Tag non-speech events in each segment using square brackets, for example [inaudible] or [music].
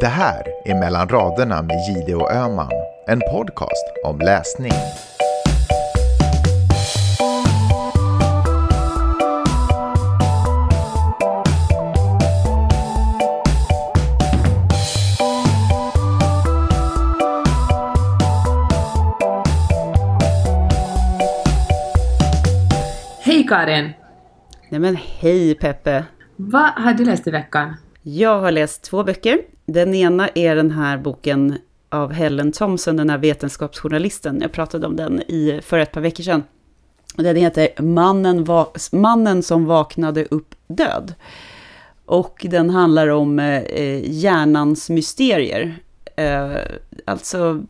Det här är Mellan raderna med Gide och Öman, en podcast om läsning. Hej Karin! Nej men hej Peppe! Vad har du läst i veckan? Jag har läst två böcker. Den ena är den här boken av Helen Thompson, den här vetenskapsjournalisten. Jag pratade om den i, för ett par veckor sedan. Den heter Mannen, va, Mannen som vaknade upp död. Och den handlar om eh, hjärnans mysterier. Eh, alltså,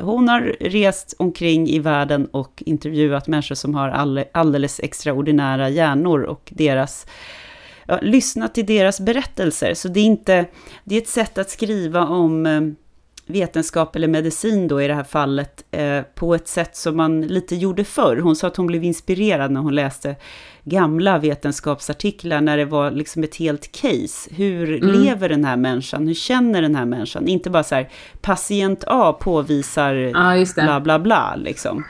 hon har rest omkring i världen och intervjuat människor som har all, alldeles extraordinära hjärnor och deras ja, lyssna till deras berättelser. Så det är inte, det är ett sätt att skriva om eh, vetenskap eller medicin då i det här fallet, eh, på ett sätt som man lite gjorde förr. Hon sa att hon blev inspirerad när hon läste gamla vetenskapsartiklar, när det var liksom ett helt case. Hur Mm. lever den här människan? Hur känner den här människan? Inte bara så här, patient A påvisar Ja, bla bla bla, liksom.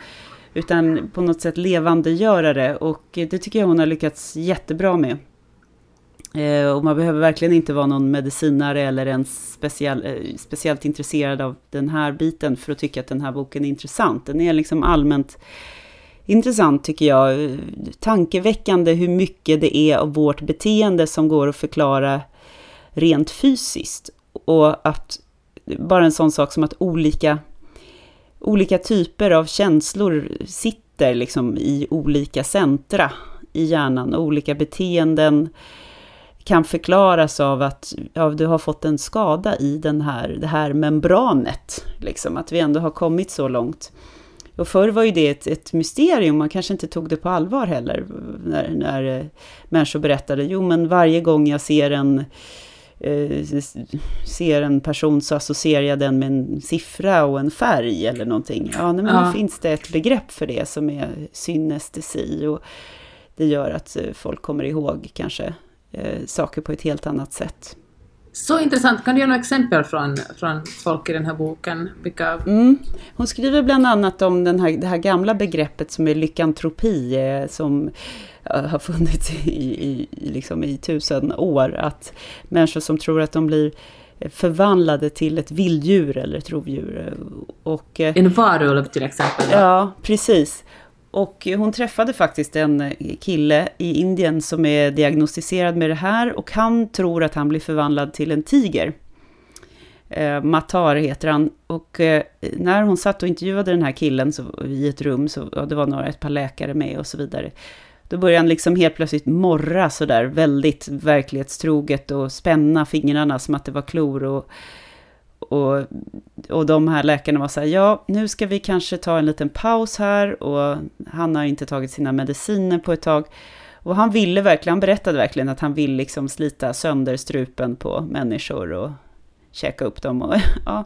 Utan på något sätt levandegöra det, och det tycker jag hon har lyckats jättebra med. Eh, och man behöver verkligen inte vara någon medicinare eller ens speciell, eh, speciellt intresserad av den här biten för att tycka att den här boken är intressant. Den är liksom allmänt intressant tycker jag. Tankeväckande hur mycket det är av vårt beteende som går att förklara rent fysiskt. Och att bara en sån sak som att olika, olika typer av känslor sitter liksom i olika centra i hjärnan. Olika beteenden kan förklaras av att ja, du har fått en skada i den här, det här membranet. Liksom, att vi ändå har kommit så långt. Och förr var ju det ett, ett mysterium, man kanske inte tog det på allvar heller. När, när eh, människor berättade, jo men varje gång jag ser en, eh, ser en person så associerar jag den med en siffra och en färg eller någonting. Ja, nej, men Ja. nu finns det ett begrepp för det som är synestesi. Och det gör att eh, folk kommer ihåg kanske eh, saker på ett helt annat sätt. Så intressant. Kan du ge några exempel från, från folk i den här boken? Vilka... Mm. Hon skriver bland annat om den här, det här gamla begreppet som är lyckantropi, eh, som eh, har funnits i, i, liksom i tusen år. Att människor som tror att de blir förvandlade till ett vilddjur eller ett rovdjur. eh, Och, eh, En varulv till exempel. Ja, precis. Och hon träffade faktiskt en kille i Indien som är diagnostiserad med det här och han tror att han blir förvandlad till en tiger. Eh, Matar heter han. Och eh, när hon satt och intervjuade den här killen så, i ett rum, så ja, det var några, ett par läkare med och så vidare. Då började han liksom helt plötsligt morra sådär väldigt verklighetstroget och spänna fingrarna som att det var klor. Och, och, och de här läkarna var så här, ja, nu ska vi kanske ta en liten paus här och han har inte tagit sina mediciner på ett tag. Och han ville verkligen, han berättade verkligen att han vill liksom slita sönder strupen på människor och käka upp dem. Och, [laughs] ja.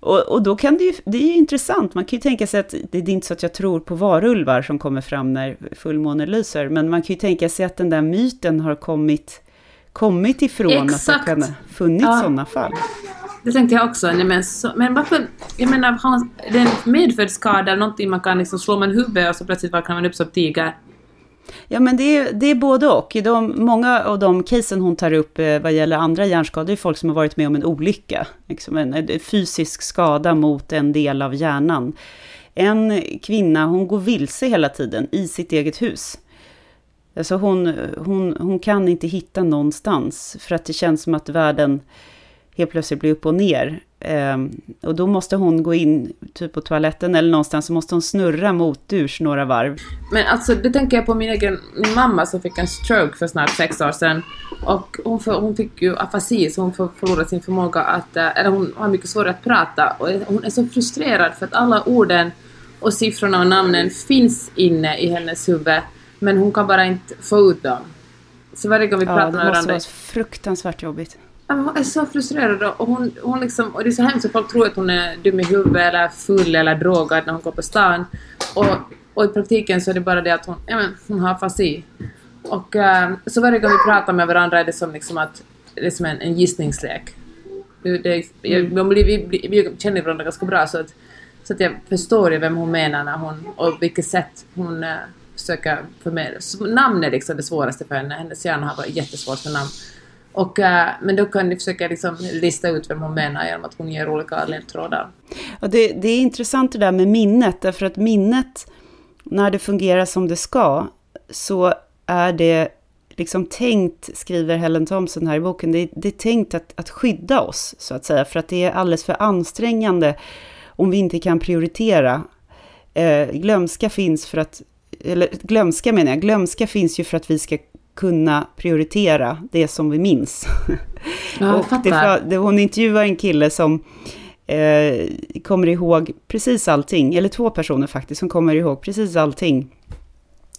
och, och då kan det ju, det är ju intressant, man kan ju tänka sig att, det är inte så att jag tror på varulvar som kommer fram när fullmånen lyser, men man kan ju tänka sig att den där myten har kommit, kommit ifrån Exakt. att det kan funnits Ja. sådana fall. Det tänkte jag också. Nej, men, så, men varför... Jag menar, har det är en medfödd skada, någonting man kan liksom slå med en huvudet och så plötsligt vaknar man upp som tiger? Ja, men det är, det är både och. De, många av de casen hon tar upp eh, vad gäller andra hjärnskador är folk som har varit med om en olycka. Liksom en, en fysisk skada mot en del av hjärnan. En kvinna, hon går vilse hela tiden i sitt eget hus. Alltså hon, hon, hon kan inte hitta någonstans, för att det känns som att världen helt plötsligt blir upp och ner. Um, och då måste hon gå in typ på toaletten eller någonstans, så måste hon snurra mot dusch några varv. Men alltså, det tänker jag på min egen min mamma som fick en stroke för snart sex år sedan. Och hon, för, hon fick ju afasi, så hon förlorade sin förmåga att, eh, eller hon har mycket svårare att prata. Och hon är så frustrerad för att alla orden och siffrorna och namnen finns inne i hennes huvud, men hon kan bara inte få ut dem. Så varje gång vi ja, pratar med varandra... det måste vara fruktansvärt jobbigt. Hon är så frustrerad och hon, hon liksom, och det är så hemskt att folk tror att hon är dum i huvudet eller full eller drogad när hon går på stan. Och, och i praktiken så är det bara det att hon, ja, men, hon har afasi. Och uh, så varje gång vi pratar med varandra är det som liksom att, det är som en, en gissningslek. Det, det, jag, vi, vi, vi känner varandra ganska bra så att, så att jag förstår ju vem hon menar när hon, och vilket sätt hon försöka förmedla. Namn är liksom det svåraste för henne. Hennes hjärna har varit jättesvårt för namn. Och, eh, men då kan ni försöka liksom lista ut vem hon menar genom att hon ger olika ledtrådar. Ja, det, det är intressant det där med minnet, därför att minnet, när det fungerar som det ska, så är det liksom tänkt, skriver Helen Thompson här i boken, det, det är tänkt att, att skydda oss, så att säga, för att det är alldeles för ansträngande om vi inte kan prioritera. Eh, glömska finns för att, eller glömska menar jag, glömska finns ju för att vi ska kunna prioritera det som vi minns. [laughs] Ja, och det, det, hon intervjuar en kille som eh, kommer ihåg precis allting, eller två personer faktiskt, som kommer ihåg precis allting.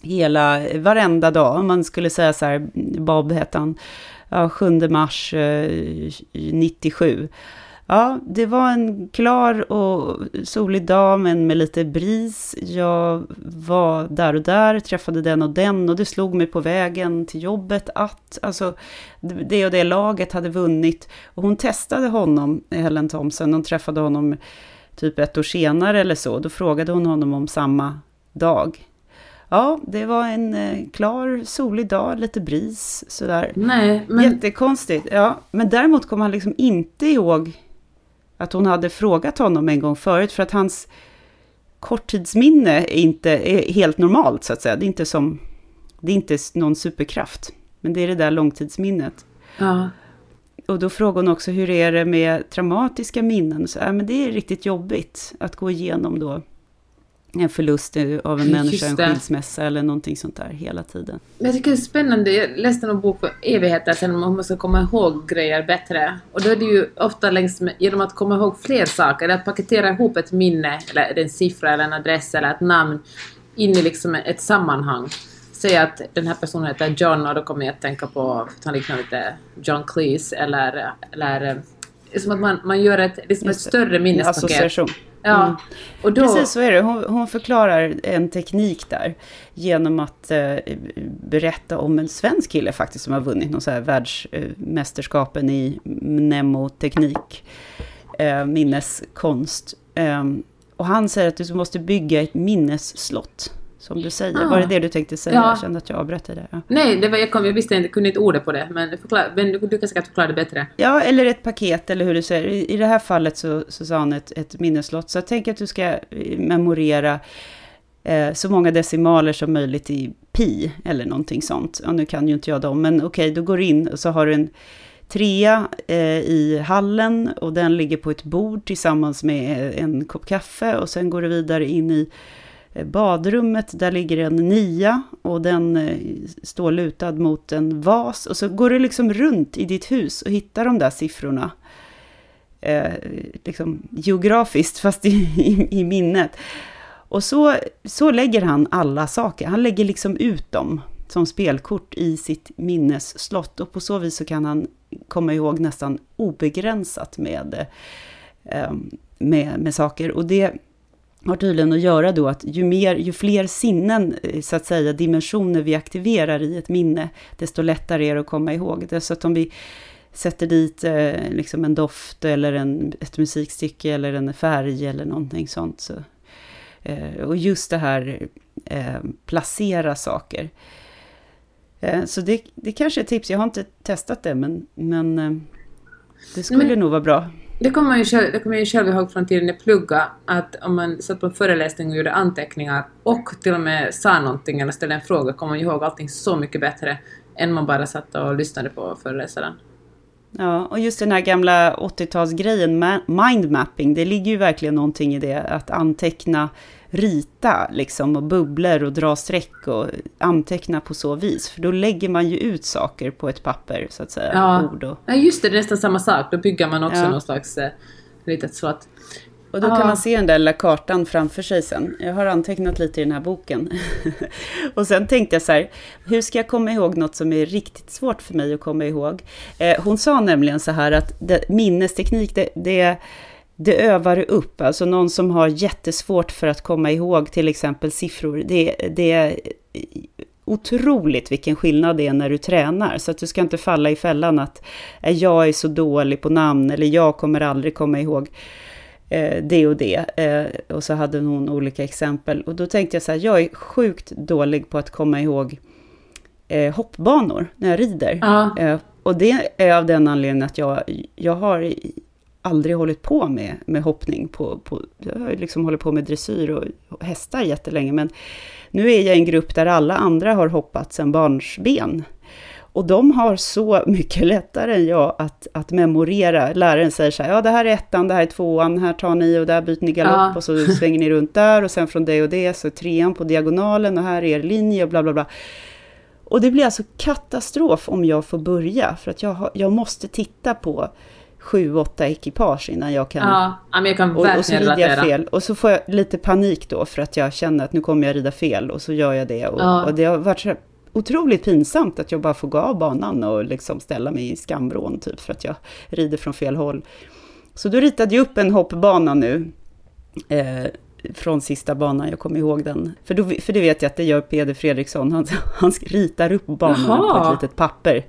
Hela, varenda dag, om man skulle säga så här, Bob hette han, ja, 7 mars eh, 97. Ja, det var en klar och solig dag, men med lite bris. Jag var där och där, träffade den och den och det slog mig på vägen till jobbet att alltså, det och det laget hade vunnit. Och hon testade honom, Helen Thompson, hon träffade honom typ ett år senare eller så. Då frågade hon honom om samma dag. Ja, det var en eh, klar, solig dag, lite bris, sådär. Nej, men... Jättekonstigt. Ja, men däremot kom han liksom inte ihåg att hon hade frågat honom en gång förut, för att hans korttidsminne är inte är helt normalt, så att säga. Det är inte som, det är inte någon superkraft, men det är det där långtidsminnet. Ja. Och då frågar hon också, hur är det med traumatiska minnen? Så, ja, men det är riktigt jobbigt att gå igenom då en förlust av en [laughs] människa, en skilsmässa eller någonting sånt där hela tiden. Men jag tycker det är spännande, jag läste en bok för evigheter sedan om man ska komma ihåg grejer bättre. Och då är det ju ofta längs med, genom att komma ihåg fler saker, eller att paketera ihop ett minne, eller en siffra eller en adress eller ett namn in i liksom ett sammanhang. Säg att den här personen heter John och då kommer jag att tänka på, att han liknar lite John Cleese eller, eller är som att man, man gör ett, det är som ett större minnespaket. Association. Ja. Mm. Och då... Precis så är det. Hon, hon, förklarar en teknik där genom att eh, berätta om en svensk kille faktiskt som har vunnit någon så här världsmästerskapen i mnemoteknik, eh, minneskonst. Eh, och han säger att du måste bygga ett minnesslott som du säger. Ah. Var det det du tänkte säga? Ja. Jag kände att jag avbröt dig där. Ja. Nej, det var, jag, kom, jag visste inte, kunde inte ordet på det, men, förklar, men du, du kan säkert förklara det bättre. Ja, eller ett paket, eller hur du säger. I, i det här fallet så, så sa han ett, ett minneslott. Så jag tänker att du ska eh, memorera eh, så många decimaler som möjligt i pi, eller någonting sånt. Ja, nu kan ju inte jag dem, men okej, okay, då går du in och så har du en trea eh, i hallen och den ligger på ett bord tillsammans med en kopp kaffe och sen går du vidare in i Eh, Eh, badrummet, där ligger en nia och den eh, står lutad mot en vas. Och så går du liksom runt i ditt hus och hittar de där siffrorna. Eh, liksom geografiskt, [laughs] fast i, i, i, minnet. Och så, så lägger han alla saker. Han lägger liksom ut dem som spelkort i sitt minnesslott. Och på så vis så kan han komma ihåg nästan obegränsat med, eh, med, med saker. Och det har tydligen att göra då att ju, mer, ju fler sinnen, eh, så att säga, dimensioner vi aktiverar i ett minne, desto lättare är det att komma ihåg det. Så att om vi sätter dit eh, liksom en doft eller en, ett musikstycke eller en färg eller någonting sånt. Så, eh, och just det här eh, placera saker. Eh, så det, det kanske är ett tips, jag har inte testat det men, men eh, det skulle men, nog vara bra. Det kommer man ju själv, det kommer jag själv ihåg från tiden jag pluggade, att om man satt på en föreläsning och gjorde anteckningar och till och med sa någonting eller ställde en fråga kom man ihåg allting så mycket bättre än man bara satt och lyssnade på föreläsaren. Ja, och just den här gamla 80-talsgrejen, mindmapping, det ligger ju verkligen någonting i det, att anteckna, rita liksom, och bubblor och dra streck och anteckna på så vis. För då lägger man ju ut saker på ett papper, så att säga. Ja, ord och... ja just det, det är nästan samma sak. Då bygger man också ja. någon slags eh, litet slott. Och då kan man se den där lilla kartan framför sig sen. Jag har antecknat lite i den här boken. [laughs] och sen tänkte jag så här, hur ska jag komma ihåg något som är riktigt svårt för mig att komma ihåg? Eh, hon sa nämligen så här att det, minnesteknik, det, det, det övar upp. Alltså någon som har jättesvårt för att komma ihåg till exempel siffror. Det, det är otroligt vilken skillnad det är när du tränar. Så att du ska inte falla i fällan att jag är så dålig på namn eller jag kommer aldrig komma ihåg eh, det och det. Eh, och så hade hon olika exempel. Och då tänkte jag så här, jag är sjukt dålig på att komma ihåg eh, hoppbanor när jag rider. Ja. Och det är av den anledningen att jag, jag har aldrig hållit på med, med hoppning. På, på, jag har liksom hållit på med dressyr och, hästar jättelänge, men nu är jag i en grupp där alla andra har hoppat sedan barnsben. Och de har så mycket lättare än jag att, att memorera. Läraren säger så här, ja det här är ettan, det här är tvåan, här tar ni och där byter ni galopp ja. och så svänger ni runt där och sen från det och det så är trean på diagonalen och här är er linje och bla bla bla. Och det blir alltså katastrof om jag får börja, för att jag, har, jag måste titta på sju, åtta ekipage innan jag kan... Ja, men jag kan och, och så rider jag fel. Och så får jag lite panik då för att jag känner att nu kommer jag rida fel och så gör jag det. Och, ja. och det har varit så otroligt pinsamt att jag bara får gå av banan och liksom ställa mig i skambrån typ för att jag rider från fel håll. Så då ritade jag upp en hoppbana nu. Eh, från sista banan, jag kommer ihåg den. För, då, för det vet jag att det gör Peder Fredriksson, han, [laughs] han ritar upp banan på ett litet papper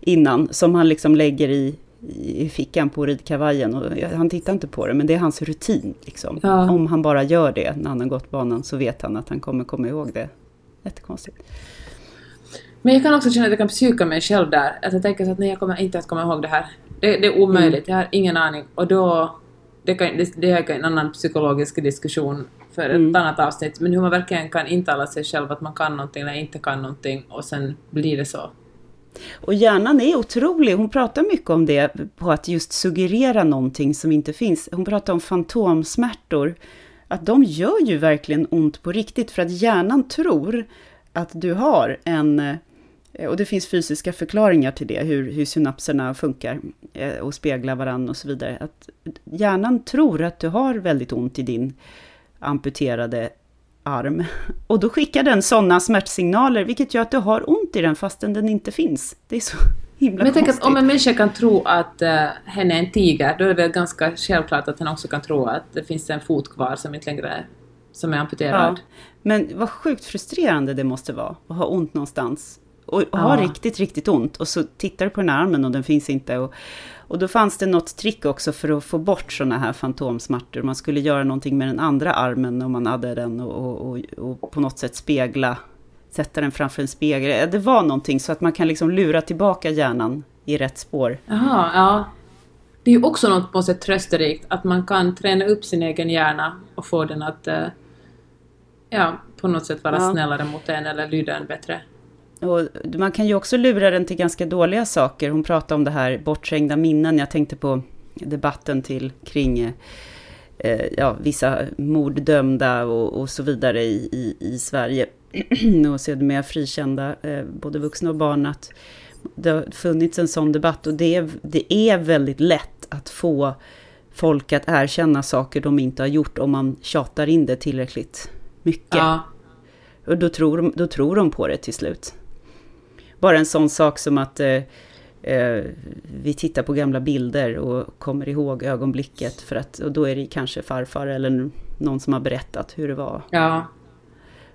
innan, som han liksom lägger i, i fickan på ridkavajen. Och han tittar inte på det, men det är hans rutin. Liksom. Ja. Om han bara gör det när han har gått banan så vet han att han kommer komma ihåg det. Jättekonstigt. Men jag kan också känna att jag kan psyka mig själv där. Att jag tänker att nej, jag kommer inte att komma ihåg det här. Det, det är omöjligt, mm. jag har ingen aning. Och då... Det, kan, det, det är en annan psykologisk diskussion för ett mm. annat avsnitt. Men hur man verkligen kan intala sig själv att man kan någonting eller inte kan någonting och sen blir det så. Och hjärnan är otrolig, hon pratar mycket om det, på att just suggerera någonting som inte finns. Hon pratar om fantomsmärtor, att de gör ju verkligen ont på riktigt, för att hjärnan tror att du har en eh, och det finns fysiska förklaringar till det, hur, hur synapserna funkar eh, och speglar varandra och så vidare. Att hjärnan tror att du har väldigt ont i din amputerade arm. Och då skickar den sådana smärtsignaler, vilket gör att du har ont i den fastän den inte finns. Det är så [laughs] himla Men tänker att om en människa kan tro att uh, hen är en tiger, då är det väl ganska självklart att den också kan tro att det finns en fot kvar som inte längre är, som är amputerad. Ja. Men vad sjukt frustrerande det måste vara att ha ont någonstans och har riktigt, riktigt ont. Och så tittar du på den här armen och den finns inte. Och, och då fanns det något trick också för att få bort sådana här fantomsmärtor. Man skulle göra någonting med den andra armen om man hade den och, och, och på något sätt spegla, sätta den framför en spegel. Det var någonting så att man kan liksom lura tillbaka hjärnan i rätt spår. Jaha, ja. Det är ju också något på något sätt trösterikt att man kan träna upp sin egen hjärna och få den att eh, ja, på något sätt vara ja. snällare mot en eller lyda en bättre. Och man kan ju också lura den till ganska dåliga saker. Hon pratade om det här bortträngda minnen. Jag tänkte på debatten till kring eh, ja, vissa morddömda och, och så vidare i, i, i Sverige. [clears throat] och sedermera frikända, eh, både vuxna och barn. Att det har funnits en sån debatt och det, det är väldigt lätt att få folk att erkänna saker de inte har gjort om man tjatar in det tillräckligt mycket. Ja. Och då tror, då tror de på det till slut bara en sån sak som att eh, eh, vi tittar på gamla bilder och kommer ihåg ögonblicket. För att, och då är det kanske farfar eller någon som har berättat hur det var. Ja.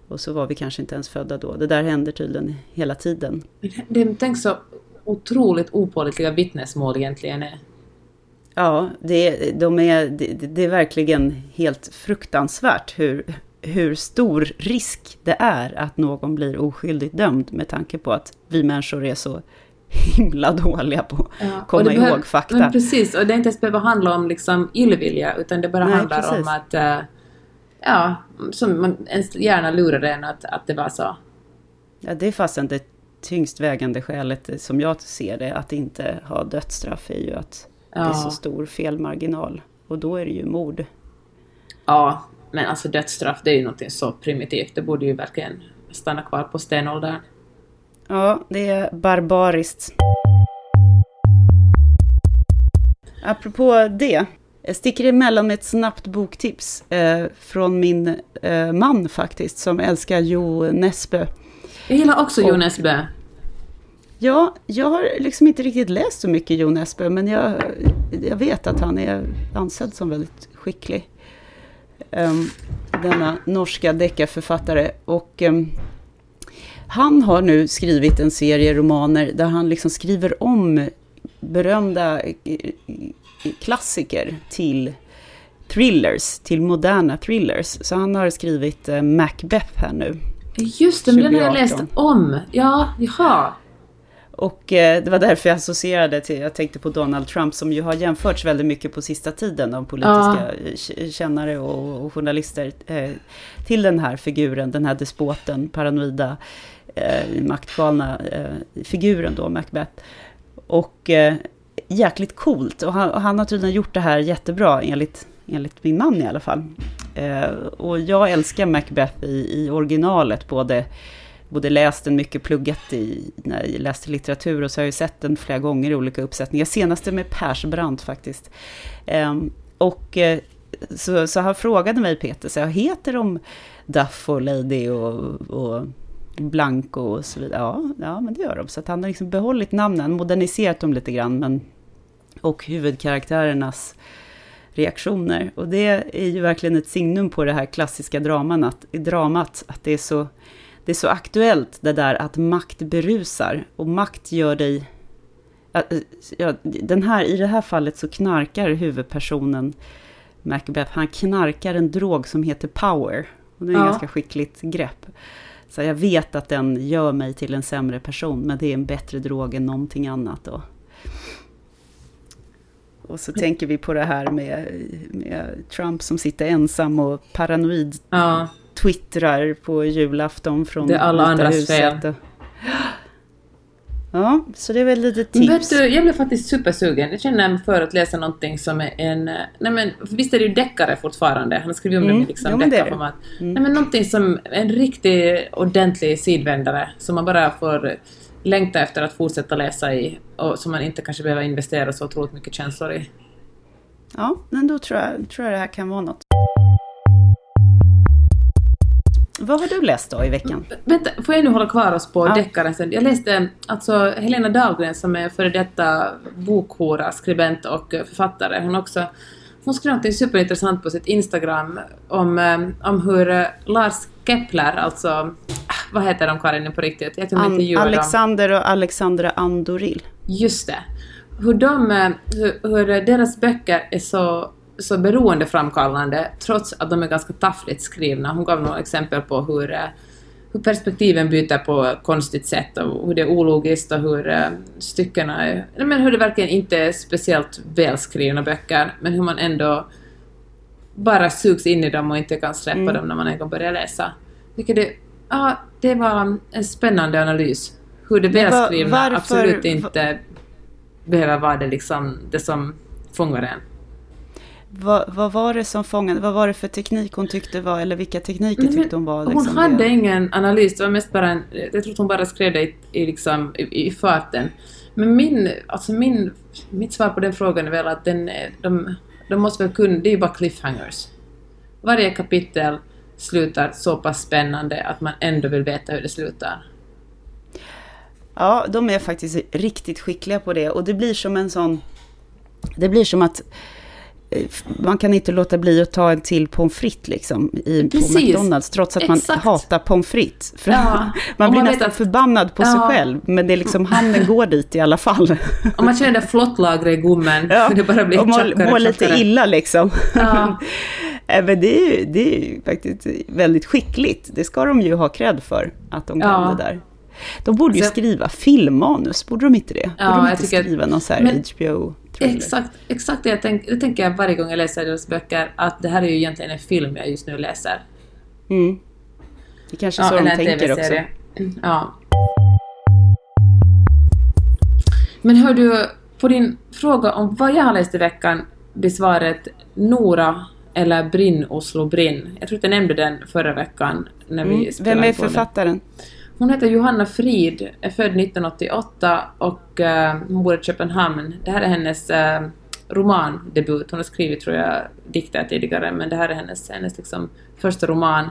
Och så var vi kanske inte ens födda då. Det där händer tydligen hela tiden. Det, tänk så otroligt opålitliga vittnesmål egentligen är. Ja, det, de är, det, det är verkligen helt fruktansvärt hur, hur stor risk det är att någon blir oskyldigt dömd med tanke på att vi människor är så himla dåliga på att ja, komma ihåg behöver, fakta. Men precis, och det inte ens behöver handla om liksom illvilja utan det bara Nej, handlar precis. om att uh, ja, som man ens gärna lurar en att, att det var så. Ja, det är fastän det tyngst vägande skälet som jag ser det att inte ha dödsstraff är ju att ja. det är så stor felmarginal. Och då är det ju mord. Ja, men alltså dödsstraff det är ju någonting så primitivt. Det borde ju verkligen stanna kvar på stenåldern. Ja, det är barbariskt. Apropå det. Jag sticker emellan med ett snabbt boktips eh, från min eh, man faktiskt, som älskar Jo Nesbø. Jag gillar också Jo Nesbø. Ja, jag har liksom inte riktigt läst så mycket Jo Nesbø, men jag, jag vet att han är ansedd som väldigt skicklig. Um, denna norska deckarförfattare. Och um, han har nu skrivit en serie romaner där han liksom skriver om berömda eh, klassiker till thrillers, till moderna thrillers. Så han har skrivit uh, Macbeth här nu. Just det, men den har jag läst om. Ja, jaha. Och eh, det var därför jag associerade till, jag tänkte på Donald Trump som ju har jämförts väldigt mycket på sista tiden av politiska ja. kännare och, och journalister eh, till den här figuren, den här despoten, paranoida, eh, maktgalna eh, figuren då, Macbeth. Och eh, jäkligt coolt och han, och han har tydligen gjort det här jättebra enligt, enligt min man i alla fall. Eh, och jag älskar Macbeth i, i originalet, både både läst den mycket, pluggat i, när jag läste litteratur och så har jag sett den flera gånger i olika uppsättningar. Senaste med Persbrandt faktiskt. Ehm, och eh, så, så han frågade mig Peter, så jag heter de Duff och Lady och, och Blanco och så vidare? Ja, ja, men det gör de. Så att han har liksom behållit namnen, moderniserat dem lite grann, men, och huvudkaraktärernas reaktioner. Och det är ju verkligen ett signum på det här klassiska dramat, dramat att det är så det är så aktuellt det där att makt berusar och makt gör dig... Ja, den här, I det här fallet så knarkar huvudpersonen Macbeth, han knarkar en drog som heter power. Och det är ja. ett ganska skickligt grepp. Så jag vet att den gör mig till en sämre person, men det är en bättre drog än någonting annat. Då. Och så tänker vi på det här med, med Trump som sitter ensam och paranoid ja twittrar på julafton från Det är alla andras fel. Ja, så det är väl lite tips. Vet du, jag blev faktiskt supersugen. Jag känner mig för att läsa någonting som är en... Nej men, visst är det ju deckare fortfarande? Han har skrivit om mm. det liksom, jo, deckarformat. Mm. Nej men någonting som en riktig ordentlig sidvändare som man bara får längta efter att fortsätta läsa i och som man inte kanske behöver investera så otroligt mycket känslor i. Ja, men då tror jag, tror jag det här kan vara något. Vad har du läst då i veckan? Vänta, får jag nu hålla kvar oss på ja. deckaren sen? Jag läste alltså Helena Dahlgren som är före detta bokhora, skribent och författare. Hon också hon skrev något superintressant på sitt Instagram om, eh, om hur eh, Lars Kepler, alltså ah, vad heter de Karin på riktigt? Jag An Alexander dem. och Alexandra Andoril. Just det. Hur, de, eh, hur, hur deras böcker är så så beroendeframkallande trots att de är ganska taffligt skrivna. Hon gav några exempel på hur, eh, hur perspektiven byter på konstigt sätt och hur det är ologiskt och hur uh, styckena är... Men hur det verkligen inte är speciellt välskrivna böcker, men hur man ändå bara sugs in i dem och inte kan släppa mm. dem när man en gång börjar läsa. Jag det, ja, det var en spännande analys. Hur det välskrivna var, absolut inte behöver vara det, liksom, det som fångar en. Vad, vad, var det som fångade, vad var det för teknik hon tyckte var, eller vilka tekniker men, tyckte hon var? Liksom, hon hade det? ingen analys, det var mest bara en, jag tror att hon bara skrev det i, i, liksom, i, i farten. Men min, alltså min, mitt svar på den frågan är väl att den, de, de måste väl kunna, det är ju bara cliffhangers. Varje kapitel slutar så pass spännande att man ändå vill veta hur det slutar. Ja, de är faktiskt riktigt skickliga på det och det blir som en sån... Det blir som att man kan inte låta bli att ta en till pommes frites liksom i, på. McDonalds, trots att Exakt. man hatar pommes frites. För Ja. [laughs] man blir man nästan att- förbannad på sig Ja. själv, men det är liksom handen går dit i alla fall. [laughs] Om man känner det flottlagret i gommen, [laughs] det bara blir och mår, tjockare mår och lite tjockare. illa liksom. Ja. Eh, Men det är, ju, det är ju faktiskt väldigt skickligt. Det ska de ju ha cred för, att de kan Ja. det där. De borde ju Så- skriva filmmanus, borde de inte det? Ja, borde de jag inte skriva någon så här men- Exakt, exakt det, jag tänk, det tänker jag varje gång jag läser deras böcker, att det här är ju egentligen en film jag just nu läser. Mm. Det kanske är så de tänker också. Ja. Men hör du, på din fråga om vad jag har läst i veckan blir svaret Nora eller Brinn Oslo Brinn. Jag tror att jag nämnde den förra veckan när vi Mm. spelade Vem är in podden. Hon heter Johanna Frid, är född 1988 och eh, hon bor i Köpenhamn. Det här är hennes eh, romandebut. Hon har skrivit, tror jag, dikter tidigare, men det här är hennes, hennes liksom, första roman.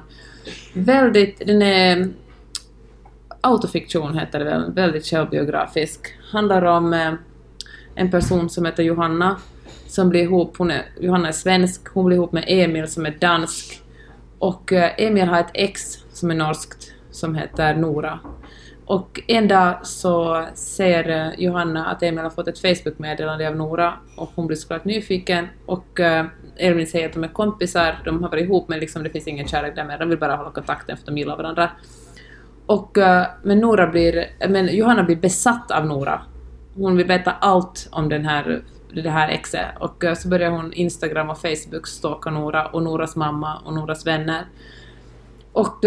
Väldigt, den är autofiktion heter det väl, väldigt självbiografisk. Handlar om eh, en person som heter Johanna som blir ihop, hon är, Johanna är svensk, hon blir ihop med Emil som är dansk och eh, Emil har ett ex som är norskt som heter Nora. Och en dag så ser eh, Johanna att Emil har fått ett Facebook-meddelande av Nora och hon blir såklart nyfiken och eh, Elvin säger att de är kompisar, de har varit ihop men liksom det finns ingen kärlek där med, de vill bara hålla kontakten för de gillar varandra. Och, eh, men, Nora blir, men Johanna blir besatt av Nora. Hon vill veta allt om den här, det här exet. Och så börjar hon Instagram och Facebook stalka Nora och Noras mamma och Noras vänner. Och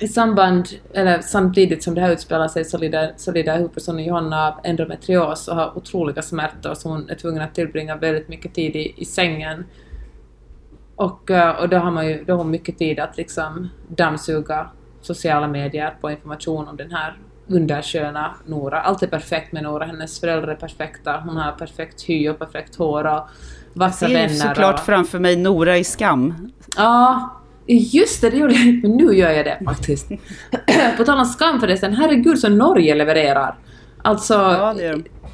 i samband, eller samtidigt som det här utspelar sig så lider, så lider huvudpersonen Johanna av endometrios och har otroliga smärtor så hon är tvungen att tillbringa väldigt mycket tid i, i sängen. Och, eh, och då har man ju då har hon mycket tid att liksom dammsuga sociala medier på information om den här undersköna Nora. Allt är perfekt med Nora, hennes föräldrar är perfekta, hon har perfekt hy och perfekt hår och vassa Jag ser vänner. såklart och... framför mig Nora i Skam. Ja, just det, det gjorde jag inte, men nu gör jag det faktiskt. [clears throat] på tal om skam förresten, herregud så Norge levererar. Alltså, Ja,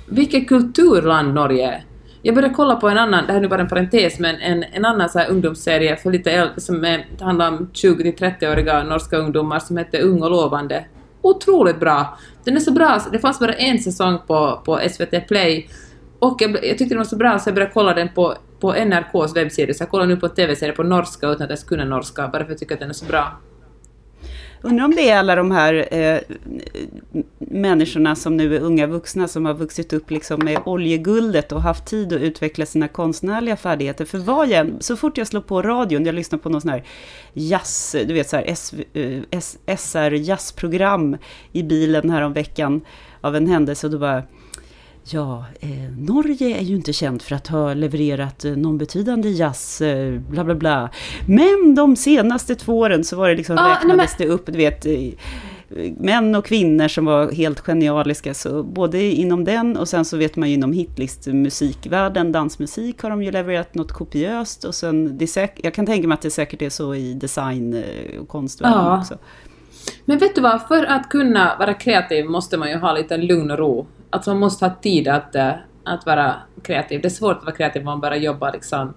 vilket kulturland Norge är. Jag började kolla på en annan, det här är nu bara en parentes, men en, en annan så här ungdomsserie för lite äldre som är, handlar om 20-30-åriga norska ungdomar som heter Ung och lovande. Otroligt bra! Den är så bra, det fanns bara en säsong på, på SVT Play och jag, jag tyckte den var så bra så jag började kolla den på, på NRKs webbsida, så jag kollar nu på TV-serier på norska utan att ens kunna norska, bara för att jag tycker att den är så bra. Undrar om det är alla de här eh, människorna som nu är unga vuxna som har vuxit upp liksom med oljeguldet och haft tid att utveckla sina konstnärliga färdigheter. För vad jag, så fort jag slår på radion, jag lyssnar på någon sån här jazz, du vet så här S, eh, S, SR jazzprogram i bilen här om veckan av en händelse och då bara Ja, eh, Norge är ju inte känt för att ha levererat eh, någon betydande jazz, eh, bla bla bla. Men de senaste två åren så var det liksom, Ah, nej, räknades det upp, du vet, eh, män och kvinnor som var helt genialiska. Så både inom den och sen så vet man ju inom hitlistmusikvärlden, dansmusik har de ju levererat något kopiöst. Och sen, det säk- jag kan tänka mig att det säkert är så i design eh, och konstvärlden Ja. också. Men vet du vad, för att kunna vara kreativ måste man ju ha lite lugn och ro. Alltså man måste ha tid att, eh, att vara kreativ. Det är svårt att vara kreativ om man bara jobbar liksom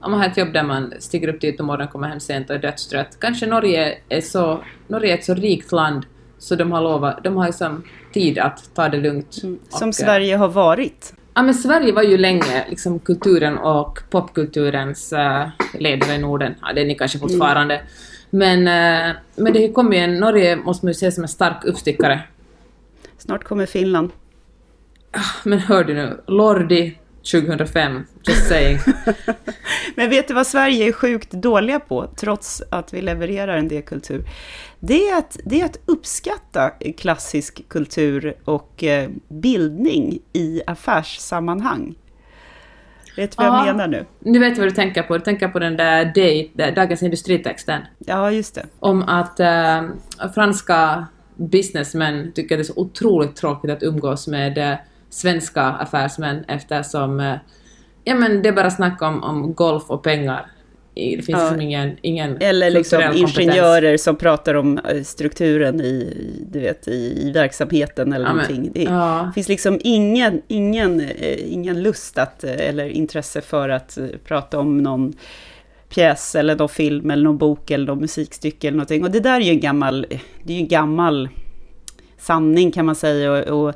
om man har ett jobb där man stiger upp tidigt på morgonen, kommer hem sent och är dödstrött. Kanske Norge är så, Norge är ett så rikt land så de har lovat, de har liksom tid att ta det lugnt. Som Och, eh, Sverige har varit. Ja men Sverige var ju länge liksom kulturen och popkulturens uh, ledare i Norden. Ja, det är ni kanske fortfarande. Men, eh, men det kommer ju en, Norge måste man ju se som en stark uppstickare. Snart kommer Finland. Men hör du nu, Lordi 2005, just saying. [laughs] Men vet du vad Sverige är sjukt dåliga på, trots att vi levererar en del kultur? Det är att, det är att uppskatta klassisk kultur och eh, bildning i affärssammanhang. Vet du vad jag Ja. menar nu? Nu vet jag vad du tänker på, du tänker på den där Day, där Dagens Industritexten. Ja, just det. Om att eh, franska businessmän tycker det är så otroligt tråkigt att umgås med eh, svenska affärsmän eftersom eh, ja, men det är bara snack om, om golf och pengar det finns Ja. liksom ingen, ingen Eller liksom kulturell kompetens. ingenjörer som pratar om eh, strukturen i, du vet, i, verksamheten eller Ja, någonting. Det Ja. finns liksom ingen, ingen, eh, ingen lust att, eller intresse för att prata om någon pjäs eller någon film eller någon bok eller någon musikstycke eller någonting. Och det där är ju en gammal, det är ju en gammal sanning kan man säga. Och, och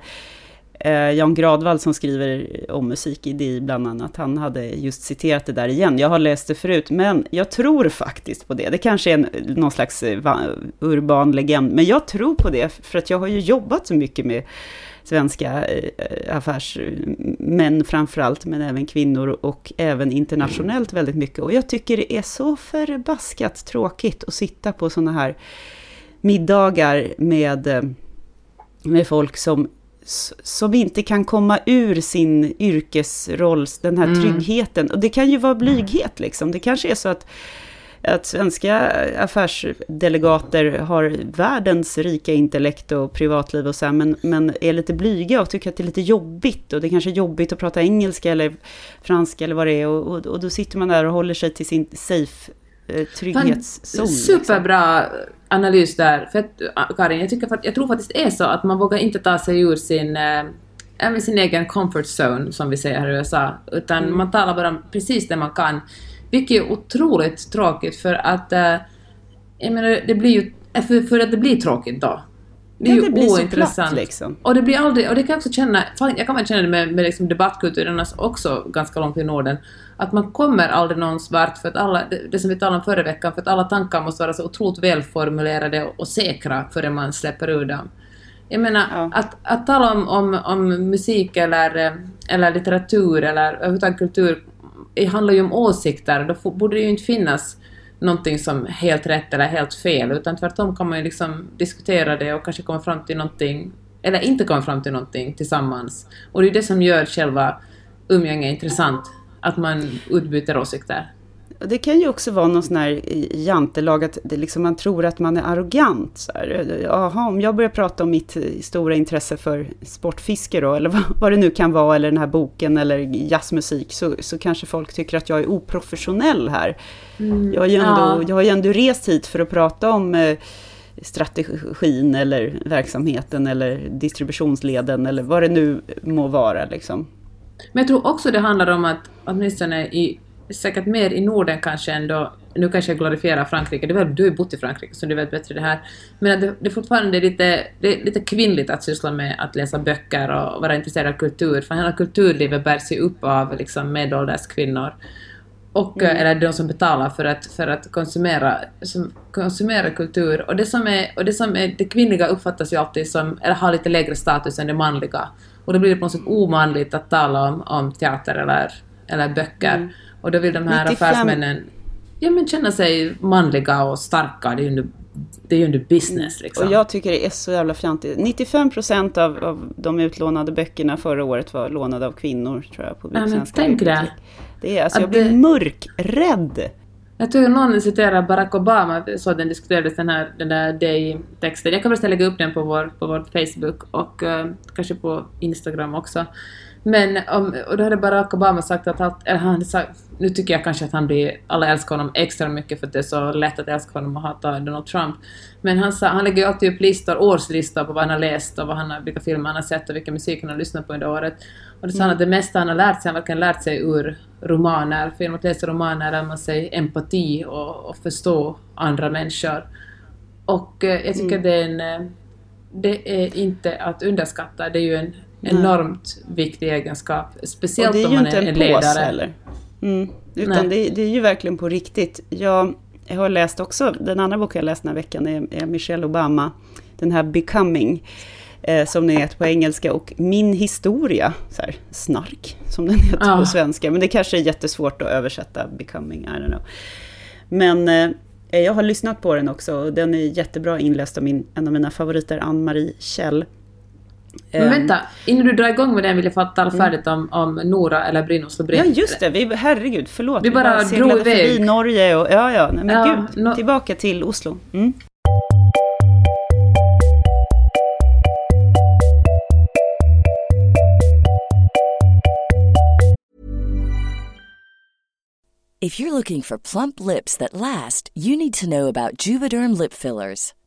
Eh, Jan Gradvall som skriver om musik i DI bland annat, han hade just citerat det där igen. Jag har läst det förut, men jag tror faktiskt på det. Det kanske är en, någon slags eh, urban legend, men jag tror på det, för att jag har ju jobbat så mycket med svenska eh, affärsmän framförallt, men även kvinnor och även internationellt väldigt mycket. Och jag tycker det är så förbaskat tråkigt att sitta på sådana här middagar med, med folk som, som inte kan komma ur sin yrkesroll, den här Mm. tryggheten. Och det kan ju vara blyghet liksom. Det kanske är så att att svenska affärsdelegater har världens rika intellekt och privatliv och så här, men, men är lite blyga och tycker att det är lite jobbigt och det kanske är jobbigt att prata engelska eller franska eller vad det är och, och, och då sitter man där och håller sig till sin safe eh, trygghetszon. liksom. Analys där. För att, äh, Karin, jag, tycker, jag tror faktiskt det är så att man vågar inte ta sig ur sin, äh, även sin egen comfort zone, som vi säger här i USA, utan Mm. man talar bara om precis det man kan. Vilket är otroligt tråkigt för att, äh, jag menar, det blir ju, äh, för, för att det blir tråkigt då. Det är ju det blir så ointressant. platt, liksom. Och det blir aldrig, och det kan jag också känna, jag kan väl känna det med, med liksom debattkulturen också ganska långt i Norden, att man kommer aldrig någons vart för att alla, det, som vi talade om förra veckan, för att alla tankar måste vara så otroligt välformulerade och, och säkra före man släpper ur dem. Jag menar, Ja. att, att tala om, om, om musik eller, eller litteratur eller överhuvudtaget kultur, det handlar ju om åsikter, då får- borde det ju inte finnas någonting som helt rätt eller helt fel, utan tvärtom kan man ju liksom diskutera det och kanske komma fram till någonting, eller inte komma fram till någonting tillsammans. Och det är ju det som gör själva umgänge intressant, att man utbyter åsikter. Det kan ju också vara någon sån här jantelag att det liksom man tror att man är arrogant. Så här. Jaha, om jag börjar prata om mitt eh, stora intresse för sportfiske då, eller [laughs] vad, vad det nu kan vara, eller den här boken eller jazzmusik, så, så kanske folk tycker att jag är oprofessionell här. Jag, har ju ändå, Ja. jag har ju ändå rest hit för att prata om eh, strategin eller verksamheten eller distributionsleden eller vad det nu må vara. Liksom. Men jag tror också det handlar om att åtminstone i, säkert mer i Norden kanske ändå, nu kanske jag glorifierar Frankrike, det är väl, du har ju bott i Frankrike så du vet bättre det här, men att det, det är fortfarande lite, det är lite kvinnligt att syssla med att läsa böcker och vara intresserad av kultur, för hela kulturlivet bärs ju upp av liksom medelålders kvinnor. Och, eh, Eller de som betalar för att, för att konsumera, som, konsumera kultur. Och det, som är, och det som är det kvinnliga uppfattas ju alltid som, eller har lite lägre status än det manliga. Och då blir det på något sätt omanligt att tala om, om teater eller, eller böcker. Och då vill de här 95 affärsmännen ja, men känna sig manliga och starka. Det är ju ändå, det är ju ändå business liksom. Och jag tycker det är så jävla fjantigt. 95% av, av de utlånade böckerna förra året var lånade av kvinnor, tror jag, på men svenska tänk det. Det är, alltså, Att jag blir det- mörkrädd. Jag tror någon citerar Barack Obama, så den diskuterades den här den där Day-texten. Jag kan väl lägga upp den på vår, på vår Facebook och uh, kanske på Instagram också. Men om, och då hade Barack Obama sagt att allt, eller han hade sagt, nu tycker jag kanske att han blir, alla älskar honom extra mycket för att det är så lätt att älska honom och hata Donald Trump. Men han, sa, han lägger ju alltid upp listor, årslistor på vad han har läst och vad han har, vilka filmer han har sett och vilken musik han har lyssnat på under året. Och det sa han att det mesta han har lärt sig, han verkligen lärt sig ur romaner. För genom att läsa romaner lär man sig empati och, och förstå andra människor. Och eh, jag tycker det är en... eh, Det är inte att underskatta, det är ju en enormt viktig egenskap. Och Speciellt det är om ju man inte är en en påse ledare. heller. Mm. Utan det, det är ju verkligen på riktigt. Jag, jag har läst också, den andra boken jag läst den här veckan är, är Michelle Obama, den här Becoming, eh, som den heter på engelska, och Min historia, så här, snark, som den heter Ja. på svenska. Men det kanske är jättesvårt att översätta Becoming, I don't know. Men eh, jag har lyssnat på den också, och den är jättebra inläst av min, en av mina favoriter, Ann-Marie Kjell. Men Ehm, vänta, innan du drar igång med den vill jag få tala färdigt om, om Nora eller Brynolfs Ja labyrint. just det, vi, herregud, förlåt. Vi bara drog seglade iväg. förbi Norge och ja, ja, nej, men Ja, gud, nå- tillbaka till Oslo. Mm. If you're looking for plump lips that last, you need to know about Juvederm lip fillers.